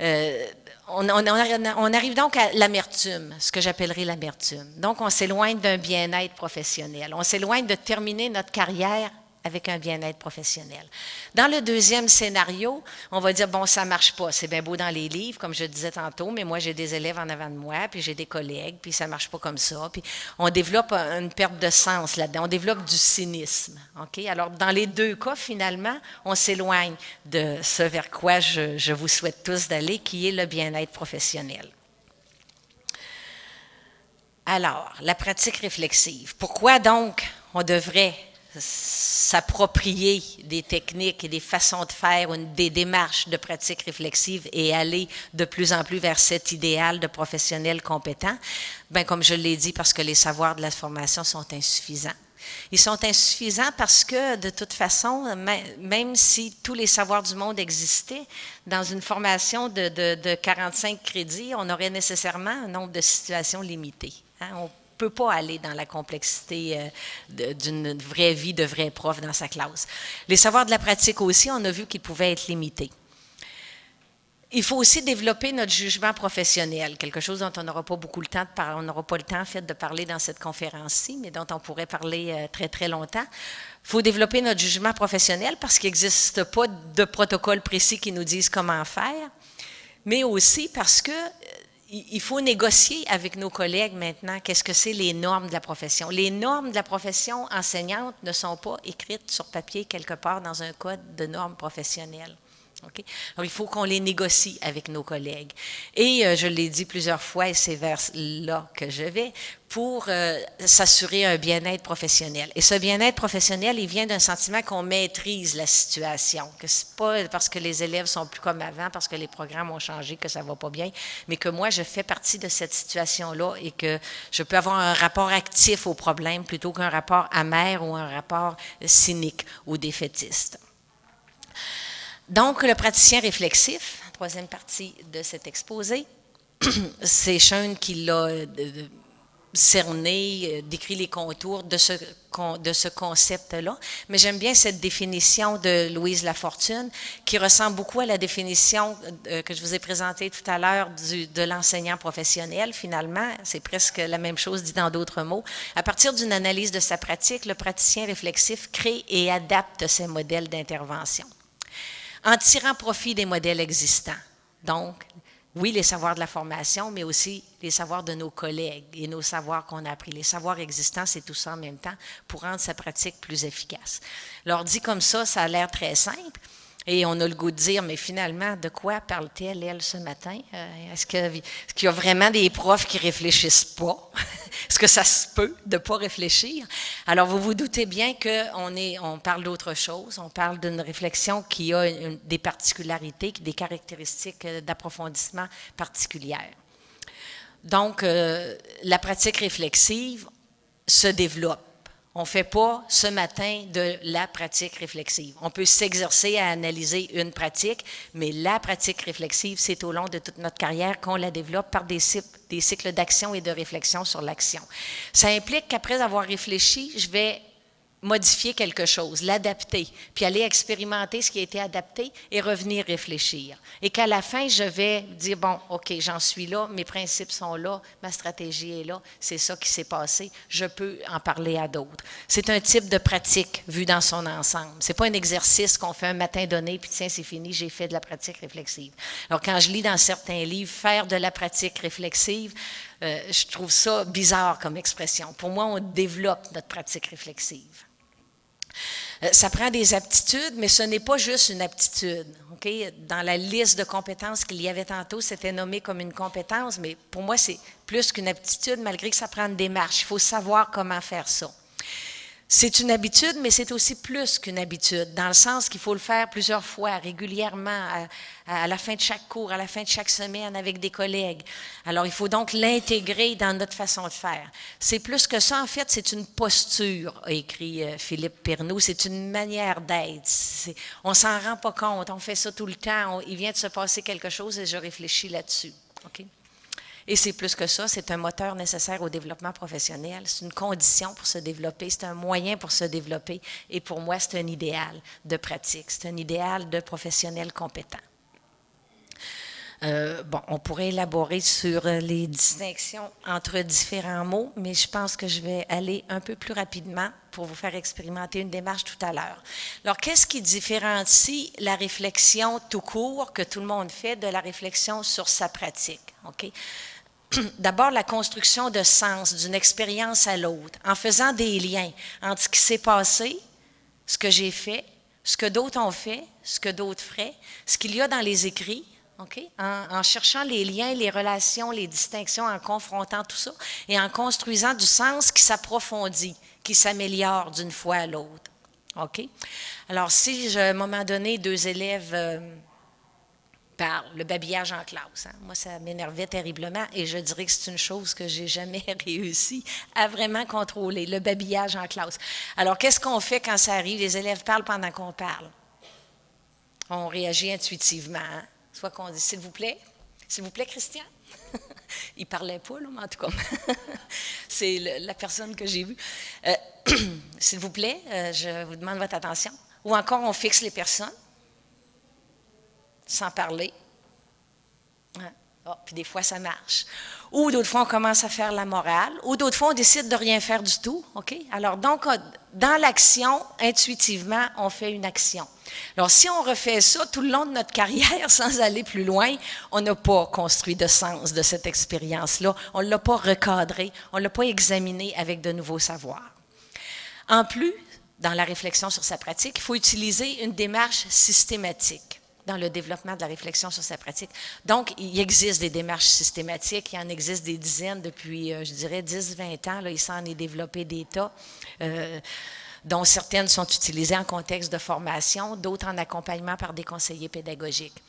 Euh, on, arrive donc à l'amertume, ce que j'appellerais l'amertume. Donc, on s'éloigne d'un bien-être professionnel. On s'éloigne de terminer notre carrière avec un bien-être professionnel. Dans le deuxième scénario, on va dire, bon, ça marche pas. C'est bien beau dans les livres, comme je disais tantôt, mais moi, j'ai des élèves en avant de moi, puis j'ai des collègues, puis ça marche pas comme ça. Puis on développe une perte de sens là-dedans. On développe du cynisme. OK? Alors, dans les deux cas, finalement, on s'éloigne de ce vers quoi je vous souhaite tous d'aller, qui est le bien-être professionnel. Alors, la pratique réflexive. Pourquoi donc on devrait s'approprier des techniques et des façons de faire, des démarches de pratique réflexive et aller de plus en plus vers cet idéal de professionnel compétent? Ben, comme je l'ai dit, parce que les savoirs de la formation sont insuffisants. Ils sont insuffisants parce que, de toute façon, même si tous les savoirs du monde existaient, dans une formation de, de 45 crédits, on aurait nécessairement un nombre de situations limité. Hein. Peut pas aller dans la complexité euh, d'une vraie vie de vrai prof dans sa classe. Les savoirs de la pratique aussi, on a vu qu'ils pouvaient être limités. Il faut aussi développer notre jugement professionnel, quelque chose dont on n'aura pas beaucoup le temps de parler, on n'aura pas le temps fait de parler dans cette conférence-ci, mais dont on pourrait parler euh, très très longtemps. Il faut développer notre jugement professionnel parce qu'il n'existe pas de protocole précis qui nous dise comment faire, mais aussi parce que il faut négocier avec nos collègues maintenant qu'est-ce que c'est les normes de la profession. Les normes de la profession enseignante ne sont pas écrites sur papier quelque part dans un code de normes professionnelles. Alors, il faut qu'on les négocie avec nos collègues. Et euh, je l'ai dit plusieurs fois, et c'est vers là que je vais, pour euh, s'assurer un bien-être professionnel. Et ce bien-être professionnel, il vient d'un sentiment qu'on maîtrise la situation, que c'est pas parce que les élèves sont plus comme avant, parce que les programmes ont changé, que ça va pas bien, mais que moi, je fais partie de cette situation-là et que je peux avoir un rapport actif au problème plutôt qu'un rapport amer ou un rapport cynique ou défaitiste. Donc, le praticien réflexif, troisième partie de cet exposé, [CLEARS THROAT] c'est Schoen qui l'a euh, cerné, euh, décrit les contours de ce, de ce concept-là. Mais j'aime bien cette définition de Louise Lafortune, qui ressemble beaucoup à la définition euh, que je vous ai présentée tout à l'heure de l'enseignant professionnel. Finalement, c'est presque la même chose dit dans d'autres mots. À partir d'une analyse de sa pratique, le praticien réflexif crée et adapte ses modèles d'intervention en tirant profit des modèles existants. Donc, oui, les savoirs de la formation, mais aussi les savoirs de nos collègues et nos savoirs qu'on a appris. Les savoirs existants, c'est tout ça en même temps pour rendre sa pratique plus efficace. Alors, dit comme ça, ça a l'air très simple, et on a le goût de dire, mais finalement, de quoi parle-t-elle, elle, ce matin? Euh, est-ce qu'il y a vraiment des profs qui réfléchissent pas? [LAUGHS] Est-ce que ça se peut de pas réfléchir? Alors, vous vous doutez bien qu'on on parle d'autre chose. On parle d'une réflexion qui a des particularités, des caractéristiques euh, d'approfondissement particulières. Donc, euh, la pratique réflexive se développe. On ne fait pas ce matin de la pratique réflexive. On peut s'exercer à analyser une pratique, mais la pratique réflexive, c'est au long de toute notre carrière qu'on la développe par des, cycles d'action et de réflexion sur l'action. Ça implique qu'après avoir réfléchi, je vais modifier quelque chose, l'adapter, puis aller expérimenter ce qui a été adapté et revenir réfléchir. Et qu'à la fin, je vais dire, bon, OK, j'en suis là, mes principes sont là, ma stratégie est là, c'est ça qui s'est passé, je peux en parler à d'autres. C'est un type de pratique vu dans son ensemble. C'est pas un exercice qu'on fait un matin donné, puis tiens, c'est fini, j'ai fait de la pratique réflexive. Alors, quand je lis dans certains livres, faire de la pratique réflexive, euh, je trouve ça bizarre comme expression. Pour moi, on développe notre pratique réflexive. Euh, ça prend des aptitudes, mais ce n'est pas juste une aptitude. Dans la liste de compétences qu'il y avait tantôt, c'était nommé comme une compétence, mais pour moi, c'est plus qu'une aptitude, malgré que ça prend une démarche. Il faut savoir comment faire ça. C'est une habitude, mais c'est aussi plus qu'une habitude, dans le sens qu'il faut le faire plusieurs fois, régulièrement, à, la fin de chaque cours, à la fin de chaque semaine, avec des collègues. Alors, il faut donc l'intégrer dans notre façon de faire. C'est plus que ça, en fait, c'est une posture, a écrit euh, Philippe Pernoud. C'est une manière d'être. On s'en rend pas compte, on fait ça tout le temps. il vient de se passer quelque chose et je réfléchis là-dessus. OK? Et c'est plus que ça, c'est un moteur nécessaire au développement professionnel. C'est une condition pour se développer, c'est un moyen pour se développer. Et pour moi, c'est un idéal de pratique, c'est un idéal de professionnel compétent. Euh, bon, on pourrait élaborer sur les distinctions entre différents mots, mais je pense que je vais aller un peu plus rapidement pour vous faire expérimenter une démarche tout à l'heure. Alors, qu'est-ce qui différencie la réflexion tout court que tout le monde fait de la réflexion sur sa pratique? OK? [CLEARS THROAT] D'abord, la construction de sens d'une expérience à l'autre, en faisant des liens entre ce qui s'est passé, ce que j'ai fait, ce que d'autres ont fait, ce que d'autres feraient, ce qu'il y a dans les écrits, en, cherchant les liens, les relations, les distinctions, en confrontant tout ça et en construisant du sens qui s'approfondit, qui s'améliore d'une fois à l'autre. Alors, si, à un moment donné, deux élèves euh, parlent, le babillage en classe, hein, moi, ça m'énervait terriblement et je dirais que c'est une chose que j'ai jamais [LAUGHS] réussi à vraiment contrôler, le babillage en classe. Alors, qu'est-ce qu'on fait quand ça arrive? Les élèves parlent pendant qu'on parle. On réagit intuitivement. Hein? Soit qu'on dit s'il vous plaît, s'il vous plaît, Christian. [LAUGHS] Il parlait pas, là, mais en tout cas, [LAUGHS] c'est la personne que j'ai vue. Euh, [CLEARS THROAT] s'il vous plaît, euh, je vous demande votre attention. Ou encore, on fixe les personnes sans parler. Hein? Oh, puis des fois, ça marche. Ou d'autres fois, on commence à faire la morale. Ou d'autres fois, on décide de rien faire du tout. OK? Alors, donc, dans l'action, intuitivement, on fait une action. Alors, si on refait ça tout le long de notre carrière [LAUGHS] sans aller plus loin, on n'a pas construit de sens de cette expérience-là. On ne l'a pas recadré, on ne l'a pas examiné avec de nouveaux savoirs. En plus, dans la réflexion sur sa pratique, il faut utiliser une démarche systématique dans le développement de la réflexion sur sa pratique. Donc, il existe des démarches systématiques, il en existe des dizaines depuis, euh, je dirais, 10-20 ans. Là, il s'en est développé des tas. Euh, dont certaines sont utilisées en contexte de formation, d'autres en accompagnement par des conseillers pédagogiques.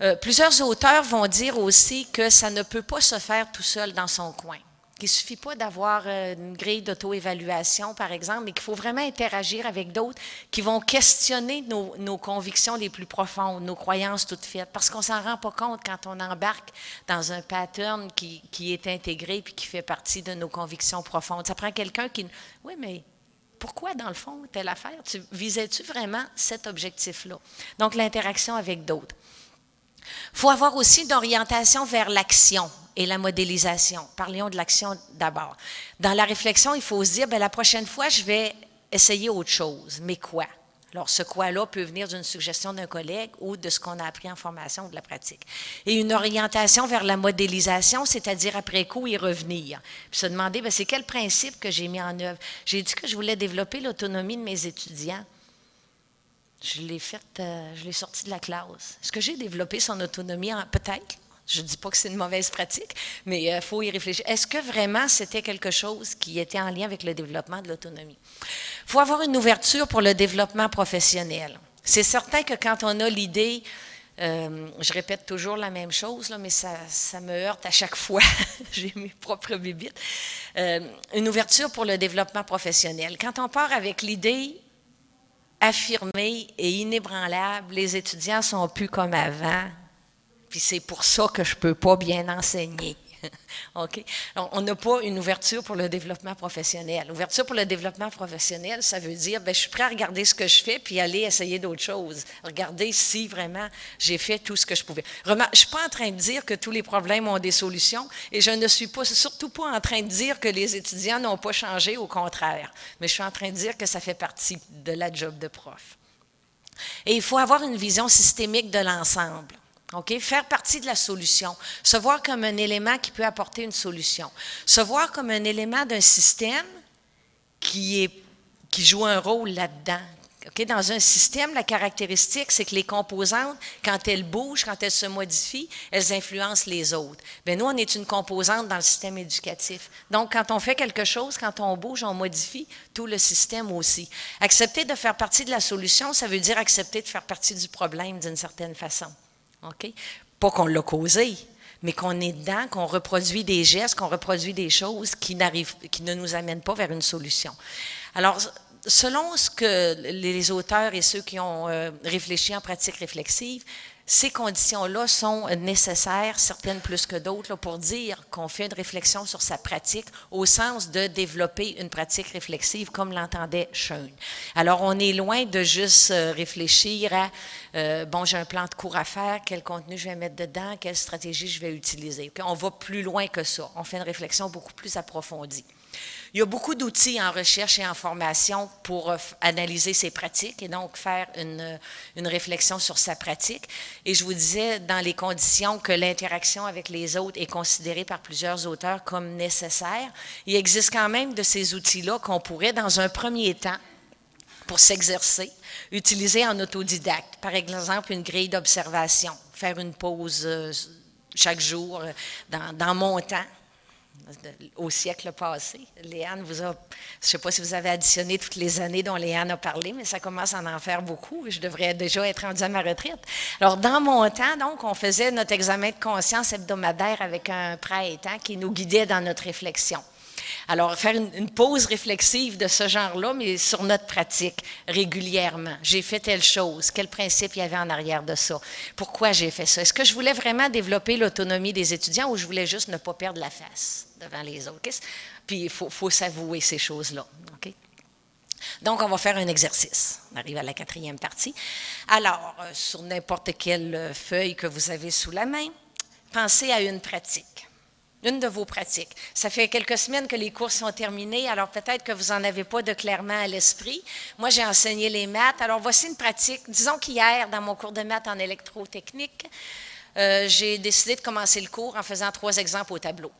Euh, plusieurs auteurs vont dire aussi que ça ne peut pas se faire tout seul dans son coin. Il ne suffit pas d'avoir euh, une grille d'auto-évaluation, par exemple, mais qu'il faut vraiment interagir avec d'autres qui vont questionner nos, convictions les plus profondes, nos croyances toutes faites, parce qu'on ne s'en rend pas compte quand on embarque dans un pattern qui, est intégré puis qui fait partie de nos convictions profondes. Ça prend quelqu'un qui... Oui, mais pourquoi, dans le fond, telle affaire? Tu, visais-tu vraiment cet objectif-là? Donc, l'interaction avec d'autres. Il faut avoir aussi une orientation vers l'action et la modélisation. Parlons de l'action d'abord. Dans la réflexion, il faut se dire, bien, la prochaine fois, je vais essayer autre chose. Mais quoi? Alors, ce quoi-là peut venir d'une suggestion d'un collègue ou de ce qu'on a appris en formation ou de la pratique. Et une orientation vers la modélisation, c'est-à-dire après coup y revenir. Puis se demander, ben, c'est quel principe que j'ai mis en œuvre? J'ai dit que je voulais développer l'autonomie de mes étudiants. Je l'ai fait, euh, je l'ai sorti de la classe. Est-ce que j'ai développé son autonomie? Peut-être. Je ne dis pas que c'est une mauvaise pratique, mais il euh, faut y réfléchir. Est-ce que vraiment c'était quelque chose qui était en lien avec le développement de l'autonomie? Il faut avoir une ouverture pour le développement professionnel. C'est certain que quand on a l'idée, euh, je répète toujours la même chose, mais ça, me heurte à chaque fois. [LAUGHS] J'ai mes propres bibites. Une ouverture pour le développement professionnel. Quand on part avec l'idée affirmée et inébranlable, les étudiants sont plus comme avant, puis c'est pour ça que je ne peux pas bien enseigner. [LAUGHS] OK? On n'a pas une ouverture pour le développement professionnel. L'ouverture pour le développement professionnel, ça veut dire, bien, je suis prêt à regarder ce que je fais puis aller essayer d'autres choses. Regarder si vraiment j'ai fait tout ce que je pouvais. je ne suis pas en train de dire que tous les problèmes ont des solutions et je ne suis pas, surtout pas en train de dire que les étudiants n'ont pas changé, au contraire. Mais je suis en train de dire que ça fait partie de la job de prof. Et il faut avoir une vision systémique de l'ensemble. Faire partie de la solution, se voir comme un élément qui peut apporter une solution, se voir comme un élément d'un système qui, est, qui joue un rôle là-dedans. Dans un système, la caractéristique, c'est que les composantes, quand elles bougent, quand elles se modifient, elles influencent les autres. Bien, nous, on est une composante dans le système éducatif. Donc, quand on fait quelque chose, quand on bouge, on modifie tout le système aussi. Accepter de faire partie de la solution, ça veut dire accepter de faire partie du problème d'une certaine façon. Pas qu'on l'a causé, mais qu'on est dedans, qu'on reproduit des gestes, qu'on reproduit des choses qui, qui ne nous amènent pas vers une solution. Alors, selon ce que les auteurs et ceux qui ont euh, réfléchi en pratique réflexive, ces conditions-là sont nécessaires, certaines plus que d'autres, pour dire qu'on fait une réflexion sur sa pratique au sens de développer une pratique réflexive comme l'entendait Schoen. Alors, on est loin de juste euh, réfléchir à, euh, bon, j'ai un plan de cours à faire, quel contenu je vais mettre dedans, quelle stratégie je vais utiliser. On va plus loin que ça. On fait une réflexion beaucoup plus approfondie. Il y a beaucoup d'outils en recherche et en formation pour euh, analyser ses pratiques et donc faire euh, une, réflexion sur sa pratique. Et je vous disais, dans les conditions que l'interaction avec les autres est considérée par plusieurs auteurs comme nécessaire, il existe quand même de ces outils-là qu'on pourrait, dans un premier temps, pour s'exercer, utiliser en autodidacte. Par exemple, une grille d'observation, faire une pause euh, chaque jour dans mon temps au siècle passé. Léane vous a, je ne sais pas si vous avez additionné toutes les années dont Léane a parlé, mais ça commence à en faire beaucoup. Je devrais déjà être rendue à ma retraite. Alors, dans mon temps, donc, on faisait notre examen de conscience hebdomadaire avec un prêtre qui nous guidait dans notre réflexion. Alors, faire une, pause réflexive de ce genre-là, mais sur notre pratique régulièrement. J'ai fait telle chose. Quel principe il y avait en arrière de ça? Pourquoi j'ai fait ça? Est-ce que je voulais vraiment développer l'autonomie des étudiants ou je voulais juste ne pas perdre la face? Devant les autres? Puis, il faut, s'avouer ces choses-là. Donc, on va faire un exercice. On arrive à la quatrième partie. Alors, euh, sur n'importe quelle feuille que vous avez sous la main, pensez à une pratique une de vos pratiques. Ça fait quelques semaines que les cours sont terminés, alors peut-être que vous n'en avez pas de clairement à l'esprit. Moi, j'ai enseigné les maths. Alors, voici une pratique. Disons qu'hier, dans mon cours de maths en électrotechnique, euh, j'ai décidé de commencer le cours en faisant trois exemples au tableau.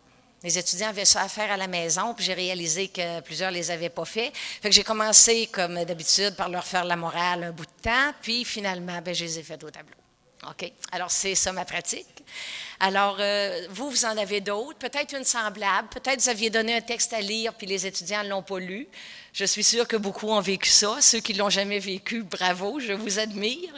Les étudiants avaient ça à faire à la maison, puis j'ai réalisé que plusieurs les avaient pas fait. Fait que j'ai commencé, comme d'habitude, par leur faire la morale un bout de temps, puis finalement, ben, je les ai fait au tableau. OK? Alors, c'est ça ma pratique. Alors, euh, vous, vous en avez d'autres, peut-être une semblable, peut-être vous aviez donné un texte à lire, puis les étudiants ne l'ont pas lu. Je suis sûre que beaucoup ont vécu ça. Ceux qui ne l'ont jamais vécu, bravo, je vous admire.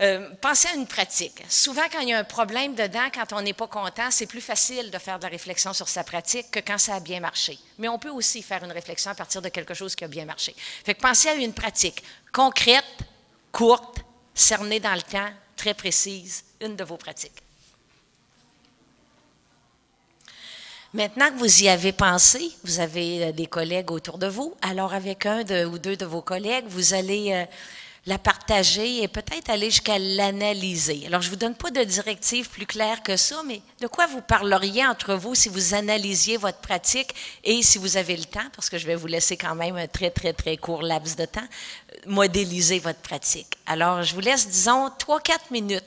Euh, pensez à une pratique. Souvent, quand il y a un problème dedans, quand on n'est pas content, c'est plus facile de faire de la réflexion sur sa pratique que quand ça a bien marché. Mais on peut aussi faire une réflexion à partir de quelque chose qui a bien marché. Fait pensez à une pratique concrète, courte, cernée dans le temps, très précise, une de vos pratiques. Maintenant que vous y avez pensé, vous avez euh, des collègues autour de vous, alors avec un ou deux de vos collègues, vous allez euh, la partager et peut-être aller jusqu'à l'analyser. Alors, je ne vous donne pas de directive plus claire que ça, mais de quoi vous parleriez entre vous si vous analysiez votre pratique et si vous avez le temps, parce que je vais vous laisser quand même un très, très, très court laps de temps, euh, modéliser votre pratique. Alors, je vous laisse, disons, trois, quatre minutes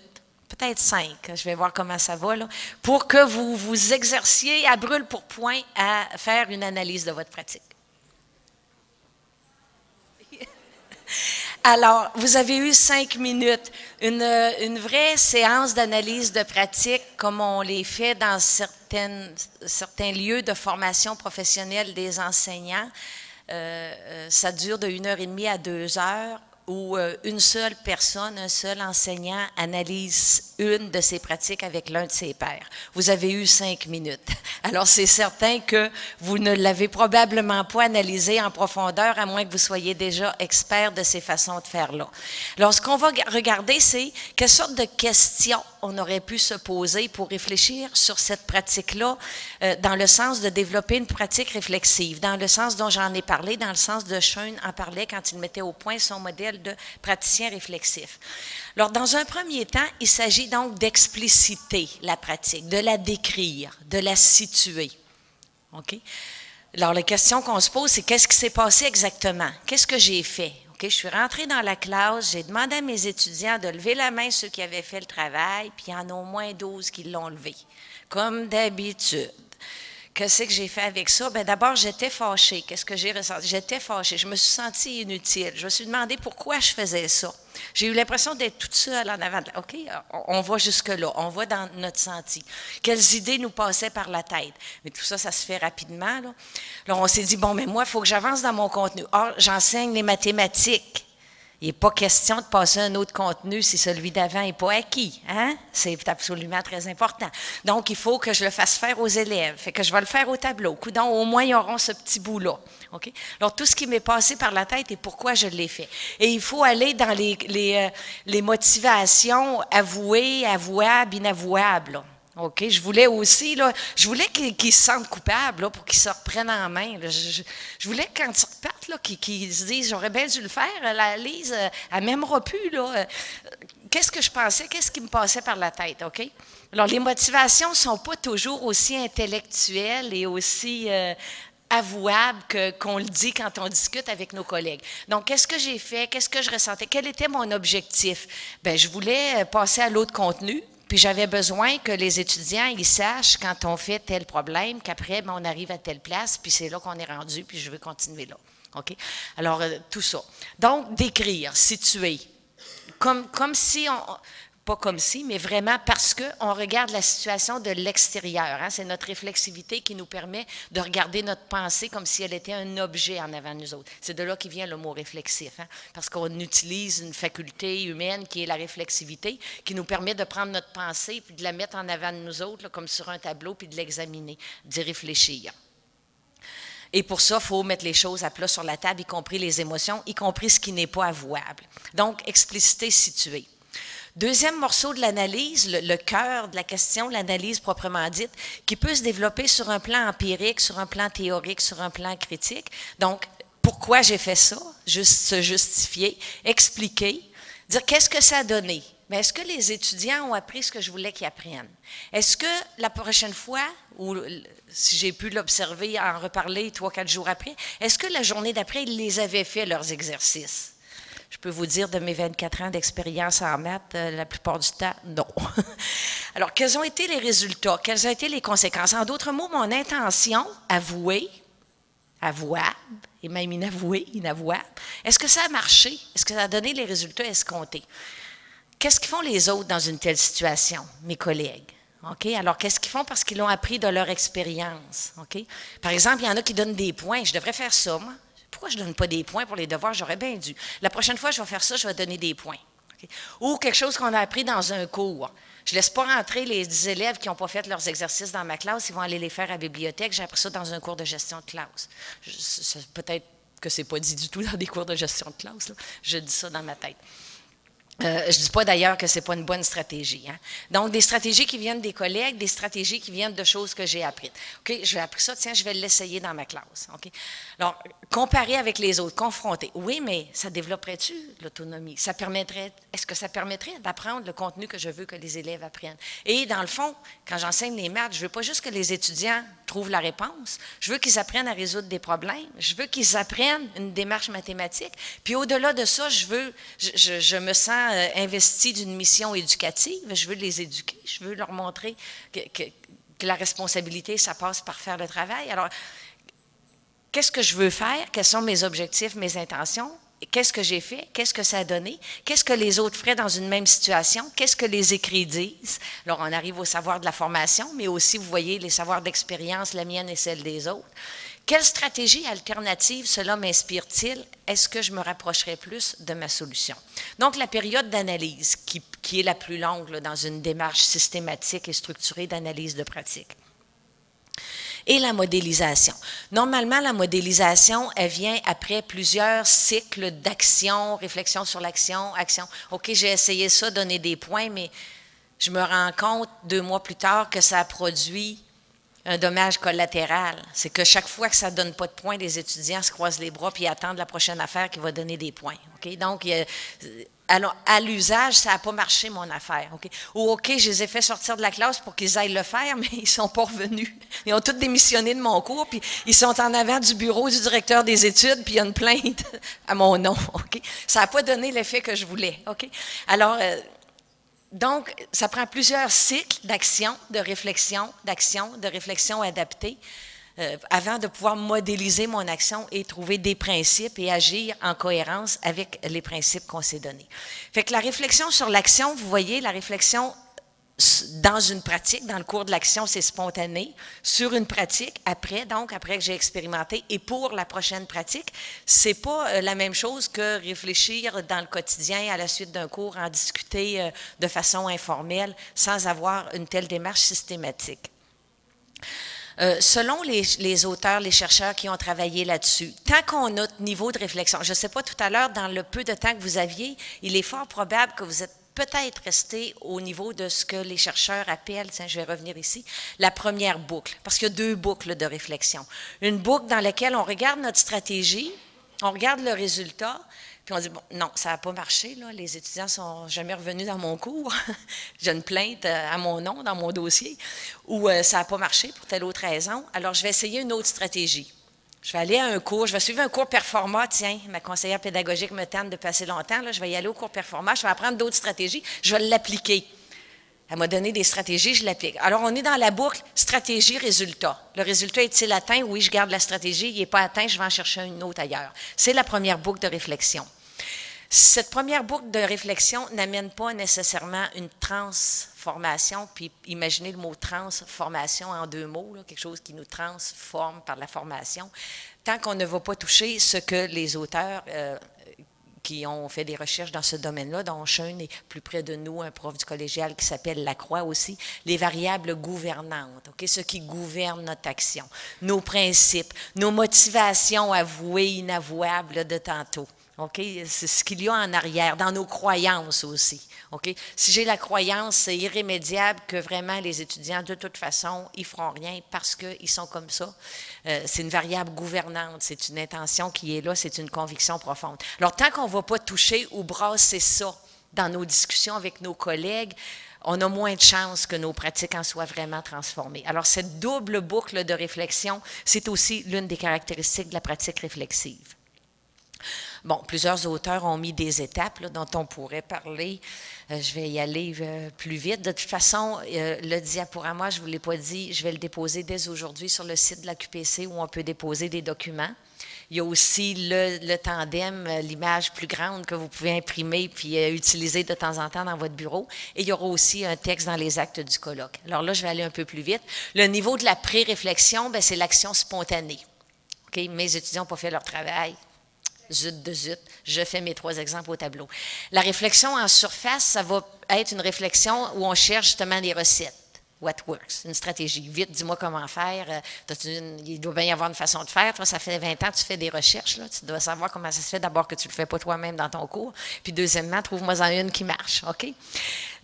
peut-être cinq, je vais voir comment ça va, pour que vous vous exerciez à brûle pour point à faire une analyse de votre pratique. Alors, vous avez eu cinq minutes, une, une vraie séance d'analyse de pratique comme on les fait dans certaines, certains lieux de formation professionnelle des enseignants. Euh, euh, ça dure de une heure et demie à deux heures où euh, une seule personne, un seul enseignant analyse une de ses pratiques avec l'un de ses pairs. Vous avez eu cinq minutes. [LAUGHS] Alors, c'est certain que vous ne l'avez probablement pas analysé en profondeur, à moins que vous soyez déjà expert de ces façons de faire-là. Alors, ce qu'on va regarder, c'est quelle sorte de questions on aurait pu se poser pour réfléchir sur cette pratique-là euh, dans le sens de développer une pratique réflexive, dans le sens dont j'en ai parlé, dans le sens de Schoen en parlait quand il mettait au point son modèle de praticien réflexif. Alors, dans un premier temps, il s'agit donc d'expliciter la pratique, de la décrire, de la situer. OK? Alors, la question qu'on se pose, c'est qu'est-ce qui s'est passé exactement? Qu'est-ce que j'ai fait? OK? Je suis rentrée dans la classe, j'ai demandé à mes étudiants de lever la main ceux qui avaient fait le travail, puis il y en a au moins 12 qui l'ont levé, comme d'habitude. Qu'est-ce que j'ai fait avec ça? Ben d'abord, j'étais fâchée. Qu'est-ce que j'ai ressenti? J'étais fâchée. Je me suis sentie inutile. Je me suis demandé pourquoi je faisais ça. J'ai eu l'impression d'être toute seule en avant. OK, on va jusque-là. On va dans notre senti. Quelles idées nous passaient par la tête? Mais tout ça, ça se fait rapidement. Là on s'est dit, bon, mais moi, il faut que j'avance dans mon contenu. Or, j'enseigne les mathématiques. Il n'est pas question de passer un autre contenu si celui d'avant n'est pas acquis. Hein? C'est absolument très important. Donc, il faut que je le fasse faire aux élèves. Fait que je vais le faire au tableau. Coudon, au moins, ils auront ce petit bout-là. OK? Alors, tout ce qui m'est passé par la tête et pourquoi je l'ai fait. Et il faut aller dans les, les, euh, les motivations avouées, avouables, inavouables. OK? Je voulais aussi, là, je voulais qu'ils se sentent coupables pour qu'ils se reprennent en main. Je, voulais que quand ils repartent, là, qu'ils, se disent J'aurais bien dû le faire, la Lise, euh, elle m'aimera plus. Là. Qu'est-ce que je pensais? Qu'est-ce qui me passait par la tête? OK? Alors, les motivations ne sont pas toujours aussi intellectuelles et aussi euh, avouables que, qu'on le dit quand on discute avec nos collègues. Donc, qu'est-ce que j'ai fait? Qu'est-ce que je ressentais? Quel était mon objectif? Bien, je voulais euh, passer à l'autre contenu puis j'avais besoin que les étudiants, ils sachent quand on fait tel problème, qu'après, ben, on arrive à telle place, puis c'est là qu'on est rendu, puis je veux continuer là. OK? Alors, euh, tout ça. Donc, décrire, situer. Comme, comme si on pas comme si, mais vraiment parce qu'on regarde la situation de l'extérieur. Hein. C'est notre réflexivité qui nous permet de regarder notre pensée comme si elle était un objet en avant de nous autres. C'est de là qu'il vient le mot réflexif, hein, parce qu'on utilise une faculté humaine qui est la réflexivité, qui nous permet de prendre notre pensée puis de la mettre en avant de nous autres, comme sur un tableau, puis de l'examiner, d'y réfléchir. Et pour ça, il faut mettre les choses à plat sur la table, y compris les émotions, y compris ce qui n'est pas avouable. Donc, expliciter, situer. Deuxième morceau de l'analyse, le, cœur de la question, l'analyse proprement dite, qui peut se développer sur un plan empirique, sur un plan théorique, sur un plan critique. Donc, pourquoi j'ai fait ça? Juste se justifier, expliquer, dire qu'est-ce que ça a donné? Mais est-ce que les étudiants ont appris ce que je voulais qu'ils apprennent? Est-ce que la prochaine fois, ou si j'ai pu l'observer, en reparler trois, quatre jours après, est-ce que la journée d'après, ils les avaient fait leurs exercices? Je peux vous dire de mes 24 ans d'expérience en maths, euh, la plupart du temps, non. [LAUGHS] Alors, quels ont été les résultats? Quelles ont été les conséquences? En d'autres mots, mon intention, avouée, avouable, et même inavouée, inavouable, est-ce que ça a marché? Est-ce que ça a donné les résultats escomptés? Qu'est-ce qu'ils font les autres dans une telle situation, mes collègues? OK? Alors, qu'est-ce qu'ils font? Parce qu'ils l'ont appris de leur expérience? OK? Par exemple, il y en a qui donnent des points. Je devrais faire ça, moi. Pourquoi je ne donne pas des points pour les devoirs? J'aurais bien dû. La prochaine fois, je vais faire ça, je vais donner des points. Ou quelque chose qu'on a appris dans un cours. Je ne laisse pas rentrer les élèves qui n'ont pas fait leurs exercices dans ma classe, ils vont aller les faire à la bibliothèque. J'ai appris ça dans un cours de gestion de classe. Peut-être que ce n'est pas dit du tout dans des cours de gestion de classe. Je dis ça dans ma tête. Euh, je ne dis pas d'ailleurs que ce n'est pas une bonne stratégie. Hein. Donc, des stratégies qui viennent des collègues, des stratégies qui viennent de choses que j'ai apprises. OK, je vais appris ça, tiens, je vais l'essayer dans ma classe. OK? Alors, comparer avec les autres, confronter. Oui, mais ça développerait-tu l'autonomie? Ça permettrait, est-ce que ça permettrait d'apprendre le contenu que je veux que les élèves apprennent? Et dans le fond, quand j'enseigne les maths, je ne veux pas juste que les étudiants la réponse. Je veux qu'ils apprennent à résoudre des problèmes. Je veux qu'ils apprennent une démarche mathématique. Puis au-delà de ça, je veux, je me sens euh, investi d'une mission éducative. Je veux les éduquer. Je veux leur montrer que, la responsabilité, ça passe par faire le travail. Alors, qu'est-ce que je veux faire? Quels sont mes objectifs, mes intentions? Qu'est-ce que j'ai fait? Qu'est-ce que ça a donné? Qu'est-ce que les autres feraient dans une même situation? Qu'est-ce que les écrits disent? Alors, on arrive au savoir de la formation, mais aussi, vous voyez, les savoirs d'expérience, la mienne et celle des autres. Quelle stratégie alternative cela m'inspire-t-il? Est-ce que je me rapprocherai plus de ma solution? Donc, la période d'analyse, qui, est la plus longue dans une démarche systématique et structurée d'analyse de pratique. Et la modélisation. Normalement, la modélisation, elle vient après plusieurs cycles d'action, réflexion sur l'action, action. OK, j'ai essayé ça, donner des points, mais je me rends compte deux mois plus tard que ça a produit un dommage collatéral. C'est que chaque fois que ça ne donne pas de points, les étudiants se croisent les bras puis attendent la prochaine affaire qui va donner des points. OK? Donc, alors, à l'usage, ça n'a pas marché, mon affaire. Ou, OK, je les ai fait sortir de la classe pour qu'ils aillent le faire, [LAUGHS] mais ils ne sont pas revenus. Ils ont tous démissionné de mon cours, puis ils sont en avant du bureau du directeur des études, puis il y a une plainte [LAUGHS] à mon nom. [LAUGHS] OK? Ça n'a pas donné l'effet que je voulais. OK? Alors, euh, donc, ça prend plusieurs cycles d'action, de réflexion, d'action, de réflexion adaptée, euh, avant de pouvoir modéliser mon action et trouver des principes et agir en cohérence avec les principes qu'on s'est donnés. Fait que la réflexion sur l'action, vous voyez, la réflexion dans une pratique, dans le cours de l'action, c'est spontané. Sur une pratique, après, donc, après que j'ai expérimenté, et pour la prochaine pratique, c'est pas euh, la même chose que réfléchir dans le quotidien à la suite d'un cours, en discuter euh, de façon informelle, sans avoir une telle démarche systématique. Euh, selon les, les, auteurs, les chercheurs qui ont travaillé là-dessus, tant qu'on a notre niveau de réflexion, je ne sais pas tout à l'heure, dans le peu de temps que vous aviez, il est fort probable que vous êtes peut-être resté au niveau de ce que les chercheurs appellent, tiens, je vais revenir ici, la première boucle, parce qu'il y a deux boucles de réflexion. Une boucle dans laquelle on regarde notre stratégie, on regarde le résultat, puis on dit, bon, non, ça n'a pas marché, les étudiants sont jamais revenus dans mon cours, [LAUGHS] j'ai une plainte euh, à mon nom dans mon dossier, ou euh, ça n'a pas marché pour telle autre raison, alors je vais essayer une autre stratégie. Je vais aller à un cours, je vais suivre un cours performant. Tiens, ma conseillère pédagogique me tente de passer longtemps. Je vais y aller au cours performant. Je vais apprendre d'autres stratégies. Je vais l'appliquer. Elle m'a donné des stratégies, je l'applique. Alors, on est dans la boucle stratégie-résultat. Le résultat est-il atteint? Oui, je garde la stratégie. Il n'est pas atteint, je vais en chercher une autre ailleurs. C'est la première boucle de réflexion. Cette première boucle de réflexion n'amène pas nécessairement une transformation, puis imaginez le mot transformation en deux mots, quelque chose qui nous transforme par la formation, tant qu'on ne va pas toucher ce que les auteurs euh, qui ont fait des recherches dans ce domaine-là, dont un est plus près de nous, un prof du collégial qui s'appelle Lacroix aussi, les variables gouvernantes, ok, ce qui gouverne notre action, nos principes, nos motivations avouées, inavouables de tantôt. C'est ce qu'il y a en arrière, dans nos croyances aussi. Si j'ai la croyance, irrémédiable que vraiment les étudiants, de toute façon, ils feront rien parce qu'ils sont comme ça. Euh, c'est une variable gouvernante, c'est une intention qui est là, c'est une conviction profonde. Alors, tant qu'on ne va pas toucher ou brasser ça dans nos discussions avec nos collègues, on a moins de chances que nos pratiques en soient vraiment transformées. Alors, cette double boucle de réflexion, c'est aussi l'une des caractéristiques de la pratique réflexive. Bon, plusieurs auteurs ont mis des étapes dont on pourrait parler. Euh, je vais y aller euh, plus vite. De toute façon, euh, le diaporama, je ne vous l'ai pas dit, je vais le déposer dès aujourd'hui sur le site de la QPC où on peut déposer des documents. Il y a aussi le, tandem, l'image plus grande que vous pouvez imprimer puis utiliser de temps en temps dans votre bureau. Et il y aura aussi un texte dans les actes du colloque. Alors là, je vais aller un peu plus vite. Le niveau de la pré-réflexion, ben, c'est l'action spontanée. Ok, Mes étudiants n'ont pas fait leur travail zut zut, je fais mes trois exemples au tableau. La réflexion en surface, ça va être une réflexion où on cherche justement des recettes. What works? Une stratégie. Vite, dis-moi comment faire. Euh, il doit bien y avoir une façon de faire. Toi, ça fait 20 ans que tu fais des recherches. Là. Tu dois savoir comment ça se fait. D'abord que tu ne le fais pas toi-même dans ton cours. Puis deuxièmement, trouve-moi en une qui marche. OK?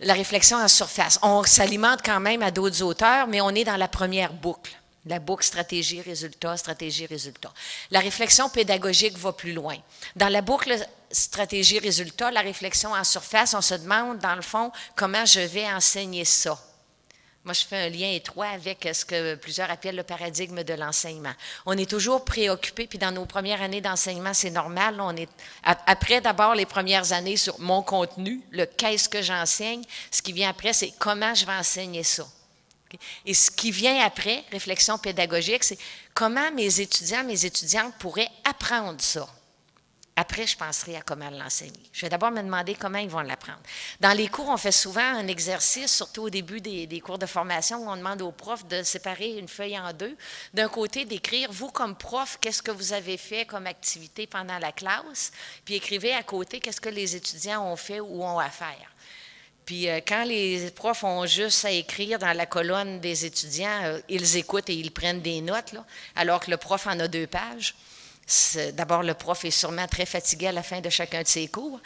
La réflexion en surface. On s'alimente quand même à d'autres auteurs, mais on est dans la première boucle. La boucle stratégie, résultat, stratégie, résultat. La réflexion pédagogique va plus loin. Dans la boucle stratégie, résultat, la réflexion en surface, on se demande, dans le fond, comment je vais enseigner ça. Moi, je fais un lien étroit avec ce que plusieurs appellent le paradigme de l'enseignement. On est toujours préoccupé, puis dans nos premières années d'enseignement, c'est normal. On est après d'abord les premières années sur mon contenu, le qu'est-ce que j'enseigne. Ce qui vient après, c'est comment je vais enseigner ça. Et ce qui vient après, réflexion pédagogique, c'est comment mes étudiants, mes étudiantes pourraient apprendre ça. Après, je penserai à comment l'enseigner. Je vais d'abord me demander comment ils vont l'apprendre. Dans les cours, on fait souvent un exercice, surtout au début des, cours de formation, où on demande aux profs de séparer une feuille en deux. D'un côté, d'écrire, vous comme prof, qu'est-ce que vous avez fait comme activité pendant la classe, puis écrivez à côté, qu'est-ce que les étudiants ont fait ou ont à faire? Puis euh, quand les profs ont juste à écrire dans la colonne des étudiants, euh, ils écoutent et ils prennent des notes, alors que le prof en a deux pages. D'abord, le prof est sûrement très fatigué à la fin de chacun de ses cours.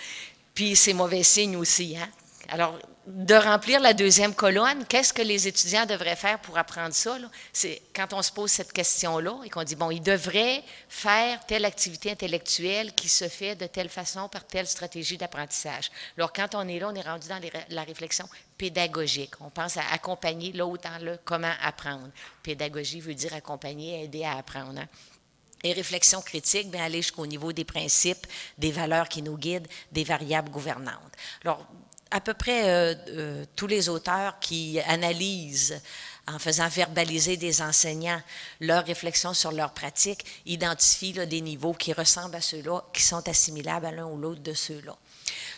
Puis c'est mauvais signe aussi. Hein? Alors, de remplir la deuxième colonne, qu'est-ce que les étudiants devraient faire pour apprendre ça? C'est quand on se pose cette question-là et qu'on dit, bon, ils devraient faire telle activité intellectuelle qui se fait de telle façon par telle stratégie d'apprentissage. Alors, quand on est là, on est rendu dans la réflexion pédagogique. On pense à accompagner l'autre dans le comment apprendre. Pédagogie veut dire accompagner, aider à apprendre. Hein. Et réflexion critique, bien, aller jusqu'au niveau des principes, des valeurs qui nous guident, des variables gouvernantes. Alors, à peu près euh, euh, tous les auteurs qui analysent en faisant verbaliser des enseignants leurs réflexions sur leurs pratiques, identifient des niveaux qui ressemblent à ceux-là, qui sont assimilables à l'un ou l'autre de ceux-là.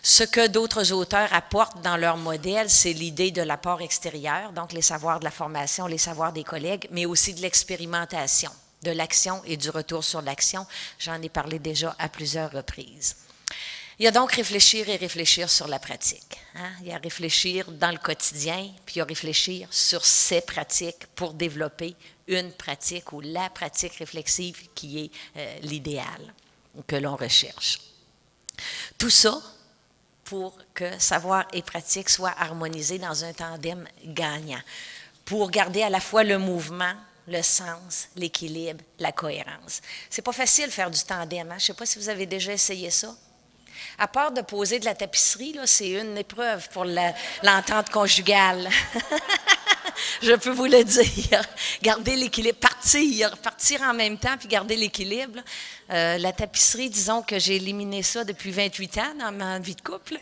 Ce que d'autres auteurs apportent dans leur modèle, c'est l'idée de l'apport extérieur, donc les savoirs de la formation, les savoirs des collègues, mais aussi de l'expérimentation, de l'action et du retour sur l'action. J'en ai parlé déjà à plusieurs reprises. Il y a donc réfléchir et réfléchir sur la pratique. Hein. Il y a réfléchir dans le quotidien, puis il y a réfléchir sur ces pratiques pour développer une pratique ou la pratique réflexive qui est euh, l'idéal que l'on recherche. Tout ça pour que savoir et pratique soient harmonisés dans un tandem gagnant, pour garder à la fois le mouvement, le sens, l'équilibre, la cohérence. C'est pas facile de faire du tandem. Hein? Je ne sais pas si vous avez déjà essayé ça. À part de poser de la tapisserie, c'est une épreuve pour l'entente conjugale. [LAUGHS] [LAUGHS] je peux vous le dire. Garder l'équilibre, partir, partir en même temps, puis garder l'équilibre. Euh, la tapisserie, disons que j'ai éliminé ça depuis 28 ans dans ma vie de couple.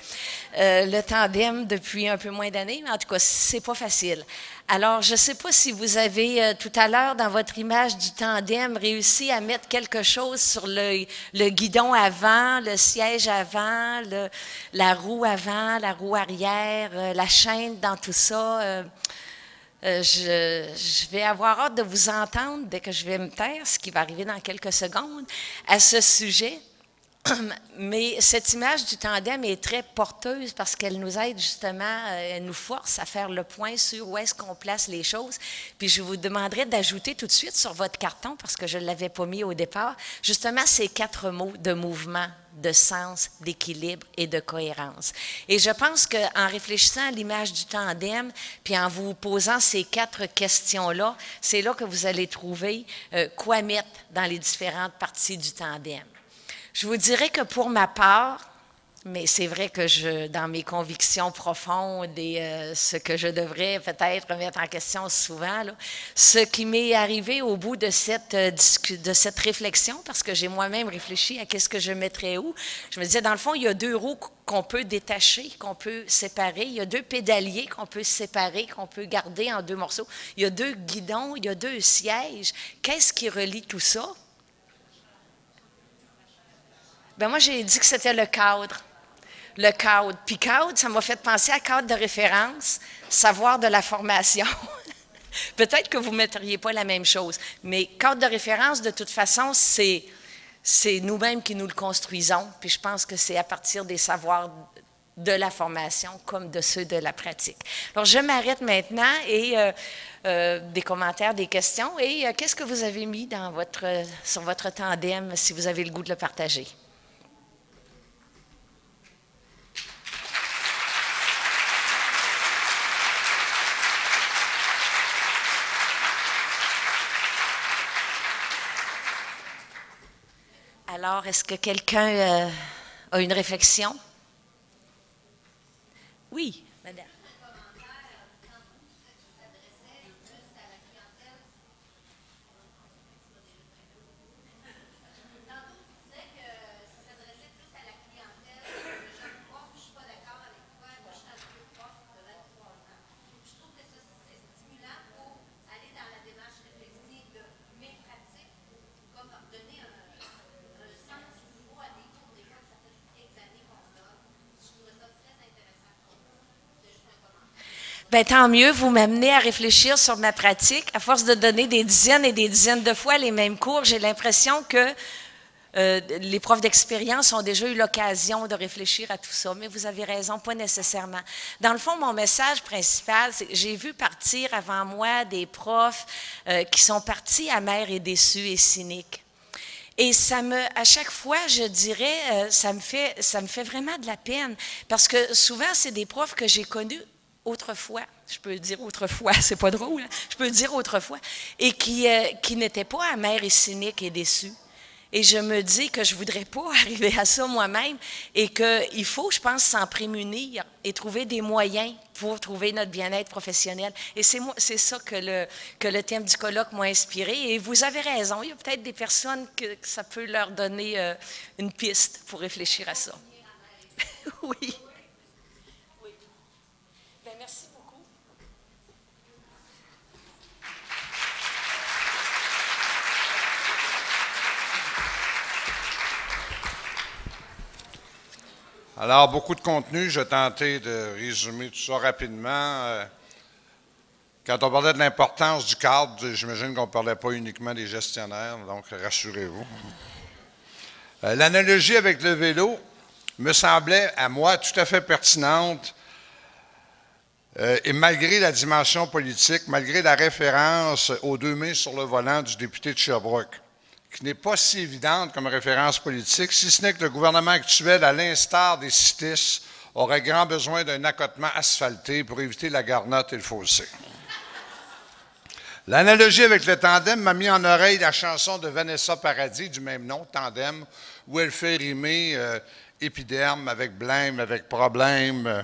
Euh, le tandem depuis un peu moins d'années, mais en tout cas, c'est pas facile. Alors, je ne sais pas si vous avez euh, tout à l'heure dans votre image du tandem réussi à mettre quelque chose sur le, guidon avant, le siège avant, la roue avant, la roue arrière, la chaîne dans tout ça. Euh, je, vais avoir hâte de vous entendre dès que je vais me taire, ce qui va arriver dans quelques secondes, à ce sujet. [CLEARS THROAT] Mais cette image du tandem est très porteuse parce qu'elle nous aide justement, euh, elle nous force à faire le point sur où est-ce qu'on place les choses. Puis je vous demanderai d'ajouter tout de suite sur votre carton, parce que je ne l'avais pas mis au départ, justement ces quatre mots de mouvement, de sens, d'équilibre et de cohérence. Et je pense qu'en réfléchissant à l'image du tandem, puis en vous posant ces quatre questions-là, c'est là que vous allez trouver euh, quoi mettre dans les différentes parties du tandem. Je vous dirais que pour ma part, mais c'est vrai que je, dans mes convictions profondes et euh, ce que je devrais peut-être remettre en question souvent, ce qui m'est arrivé au bout de cette, euh, de cette réflexion, parce que j'ai moi-même réfléchi à qu'est-ce que je mettrais où, je me disais, dans le fond, il y a deux roues qu'on peut détacher, qu'on peut séparer. Il y a deux pédaliers qu'on peut séparer, qu'on peut garder en deux morceaux. Il y a deux guidons, il y a deux sièges. Qu'est-ce qui relie tout ça? Ben moi, j'ai dit que c'était le cadre. Le cadre. Puis cadre, ça m'a fait penser à cadre de référence, savoir de la formation. [LAUGHS] Peut-être que vous ne mettriez pas la même chose, mais cadre de référence, de toute façon, c'est, c'est nous-mêmes qui nous le construisons. Puis je pense que c'est à partir des savoirs de la formation comme de ceux de la pratique. Alors, je m'arrête maintenant et euh, euh, des commentaires, des questions. Et euh, qu'est-ce que vous avez mis dans votre, sur votre tandem si vous avez le goût de le partager? Alors, est-ce que quelqu'un euh, a une réflexion? Oui, madame. Ben, tant mieux, vous m'amenez à réfléchir sur ma pratique. À force de donner des dizaines et des dizaines de fois les mêmes cours, j'ai l'impression que euh, les profs d'expérience ont déjà eu l'occasion de réfléchir à tout ça, mais vous avez raison, pas nécessairement. Dans le fond, mon message principal, c'est que j'ai vu partir avant moi des profs euh, qui sont partis amers et déçus et cyniques. Et ça me, à chaque fois, je dirais, euh, ça me fait, ça me fait vraiment de la peine, parce que souvent, c'est des profs que j'ai connus autrefois, je peux dire autrefois, [LAUGHS] c'est pas drôle, je peux dire autrefois, et qui, euh, qui n'étaient pas amers et cyniques et déçus. Et je me dis que je voudrais pas [LAUGHS] arriver à ça moi-même et qu'il faut, je pense, s'en prémunir et trouver des moyens pour trouver notre bien-être professionnel. Et c'est c'est ça que le, que le thème du colloque m'a inspiré. Et vous avez raison, il y a peut-être des personnes que, ça peut leur donner euh, une piste pour réfléchir à ça. [LAUGHS] oui. Alors, beaucoup de contenu. Je vais tenter de résumer tout ça rapidement. Euh, quand on parlait de l'importance du cadre, j'imagine qu'on ne parlait pas uniquement des gestionnaires, donc rassurez-vous. Euh, l'analogie avec le vélo me semblait, à moi, tout à fait pertinente. Euh, et malgré la dimension politique, malgré la référence aux deux mains sur le volant du député de Sherbrooke, qui n'est pas si évidente comme référence politique, si ce n'est que le gouvernement actuel, à l'instar des CITIS, aurait grand besoin d'un accotement asphalté pour éviter la garnotte et le fossé. L'analogie avec le tandem m'a mis en oreille la chanson de Vanessa Paradis du même nom, Tandem, où elle fait rimer euh, épiderme avec blême, avec problème euh,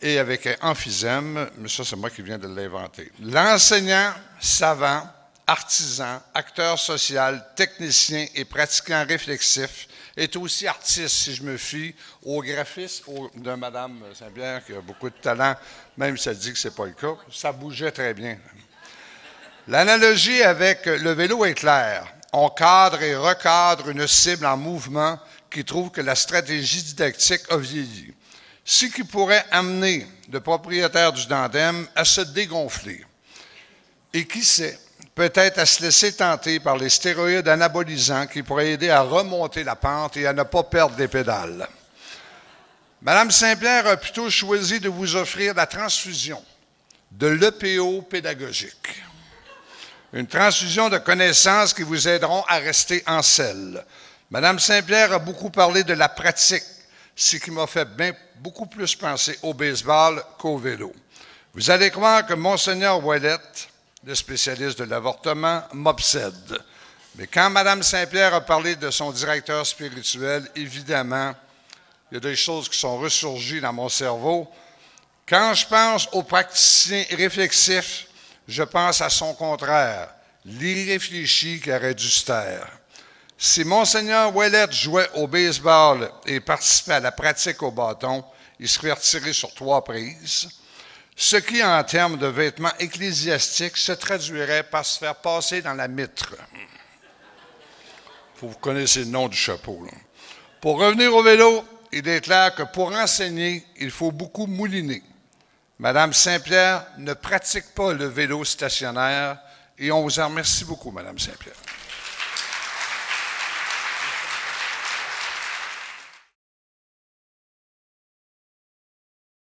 et avec emphysème. Mais ça, c'est moi qui viens de l'inventer. L'enseignant savant artisan, acteur social, technicien et pratiquant réflexif, est aussi artiste, si je me fie au graphisme de Mme Saint-Pierre, qui a beaucoup de talent, même si elle dit que ce n'est pas le cas. Ça bougeait très bien. L'analogie avec le vélo est claire. On cadre et recadre une cible en mouvement qui trouve que la stratégie didactique a vieilli. Ce qui pourrait amener le propriétaire du Dandem à se dégonfler. Et qui sait, peut-être à se laisser tenter par les stéroïdes anabolisants qui pourraient aider à remonter la pente et à ne pas perdre des pédales. Madame Saint-Pierre a plutôt choisi de vous offrir la transfusion de l'EPO pédagogique. Une transfusion de connaissances qui vous aideront à rester en selle. Madame Saint-Pierre a beaucoup parlé de la pratique, ce qui m'a fait bien, beaucoup plus penser au baseball qu'au vélo. Vous allez croire que Monseigneur Ouellette, le spécialiste de l'avortement, m'obsède. Mais quand Mme Saint-Pierre a parlé de son directeur spirituel, évidemment, il y a des choses qui sont ressurgies dans mon cerveau. Quand je pense aux praticiens réflexifs, je pense à son contraire, l'irréfléchi qui aurait dû se taire. Si Monseigneur Ouellette jouait au baseball et participait à la pratique au bâton, il serait retiré sur trois prises ce qui, en termes de vêtements ecclésiastiques, se traduirait par se faire passer dans la mitre. Vous connaissez le nom du chapeau. Pour revenir au vélo, il est clair que pour enseigner, il faut beaucoup mouliner. Madame Saint-Pierre ne pratique pas le vélo stationnaire et on vous en remercie beaucoup, Madame Saint-Pierre.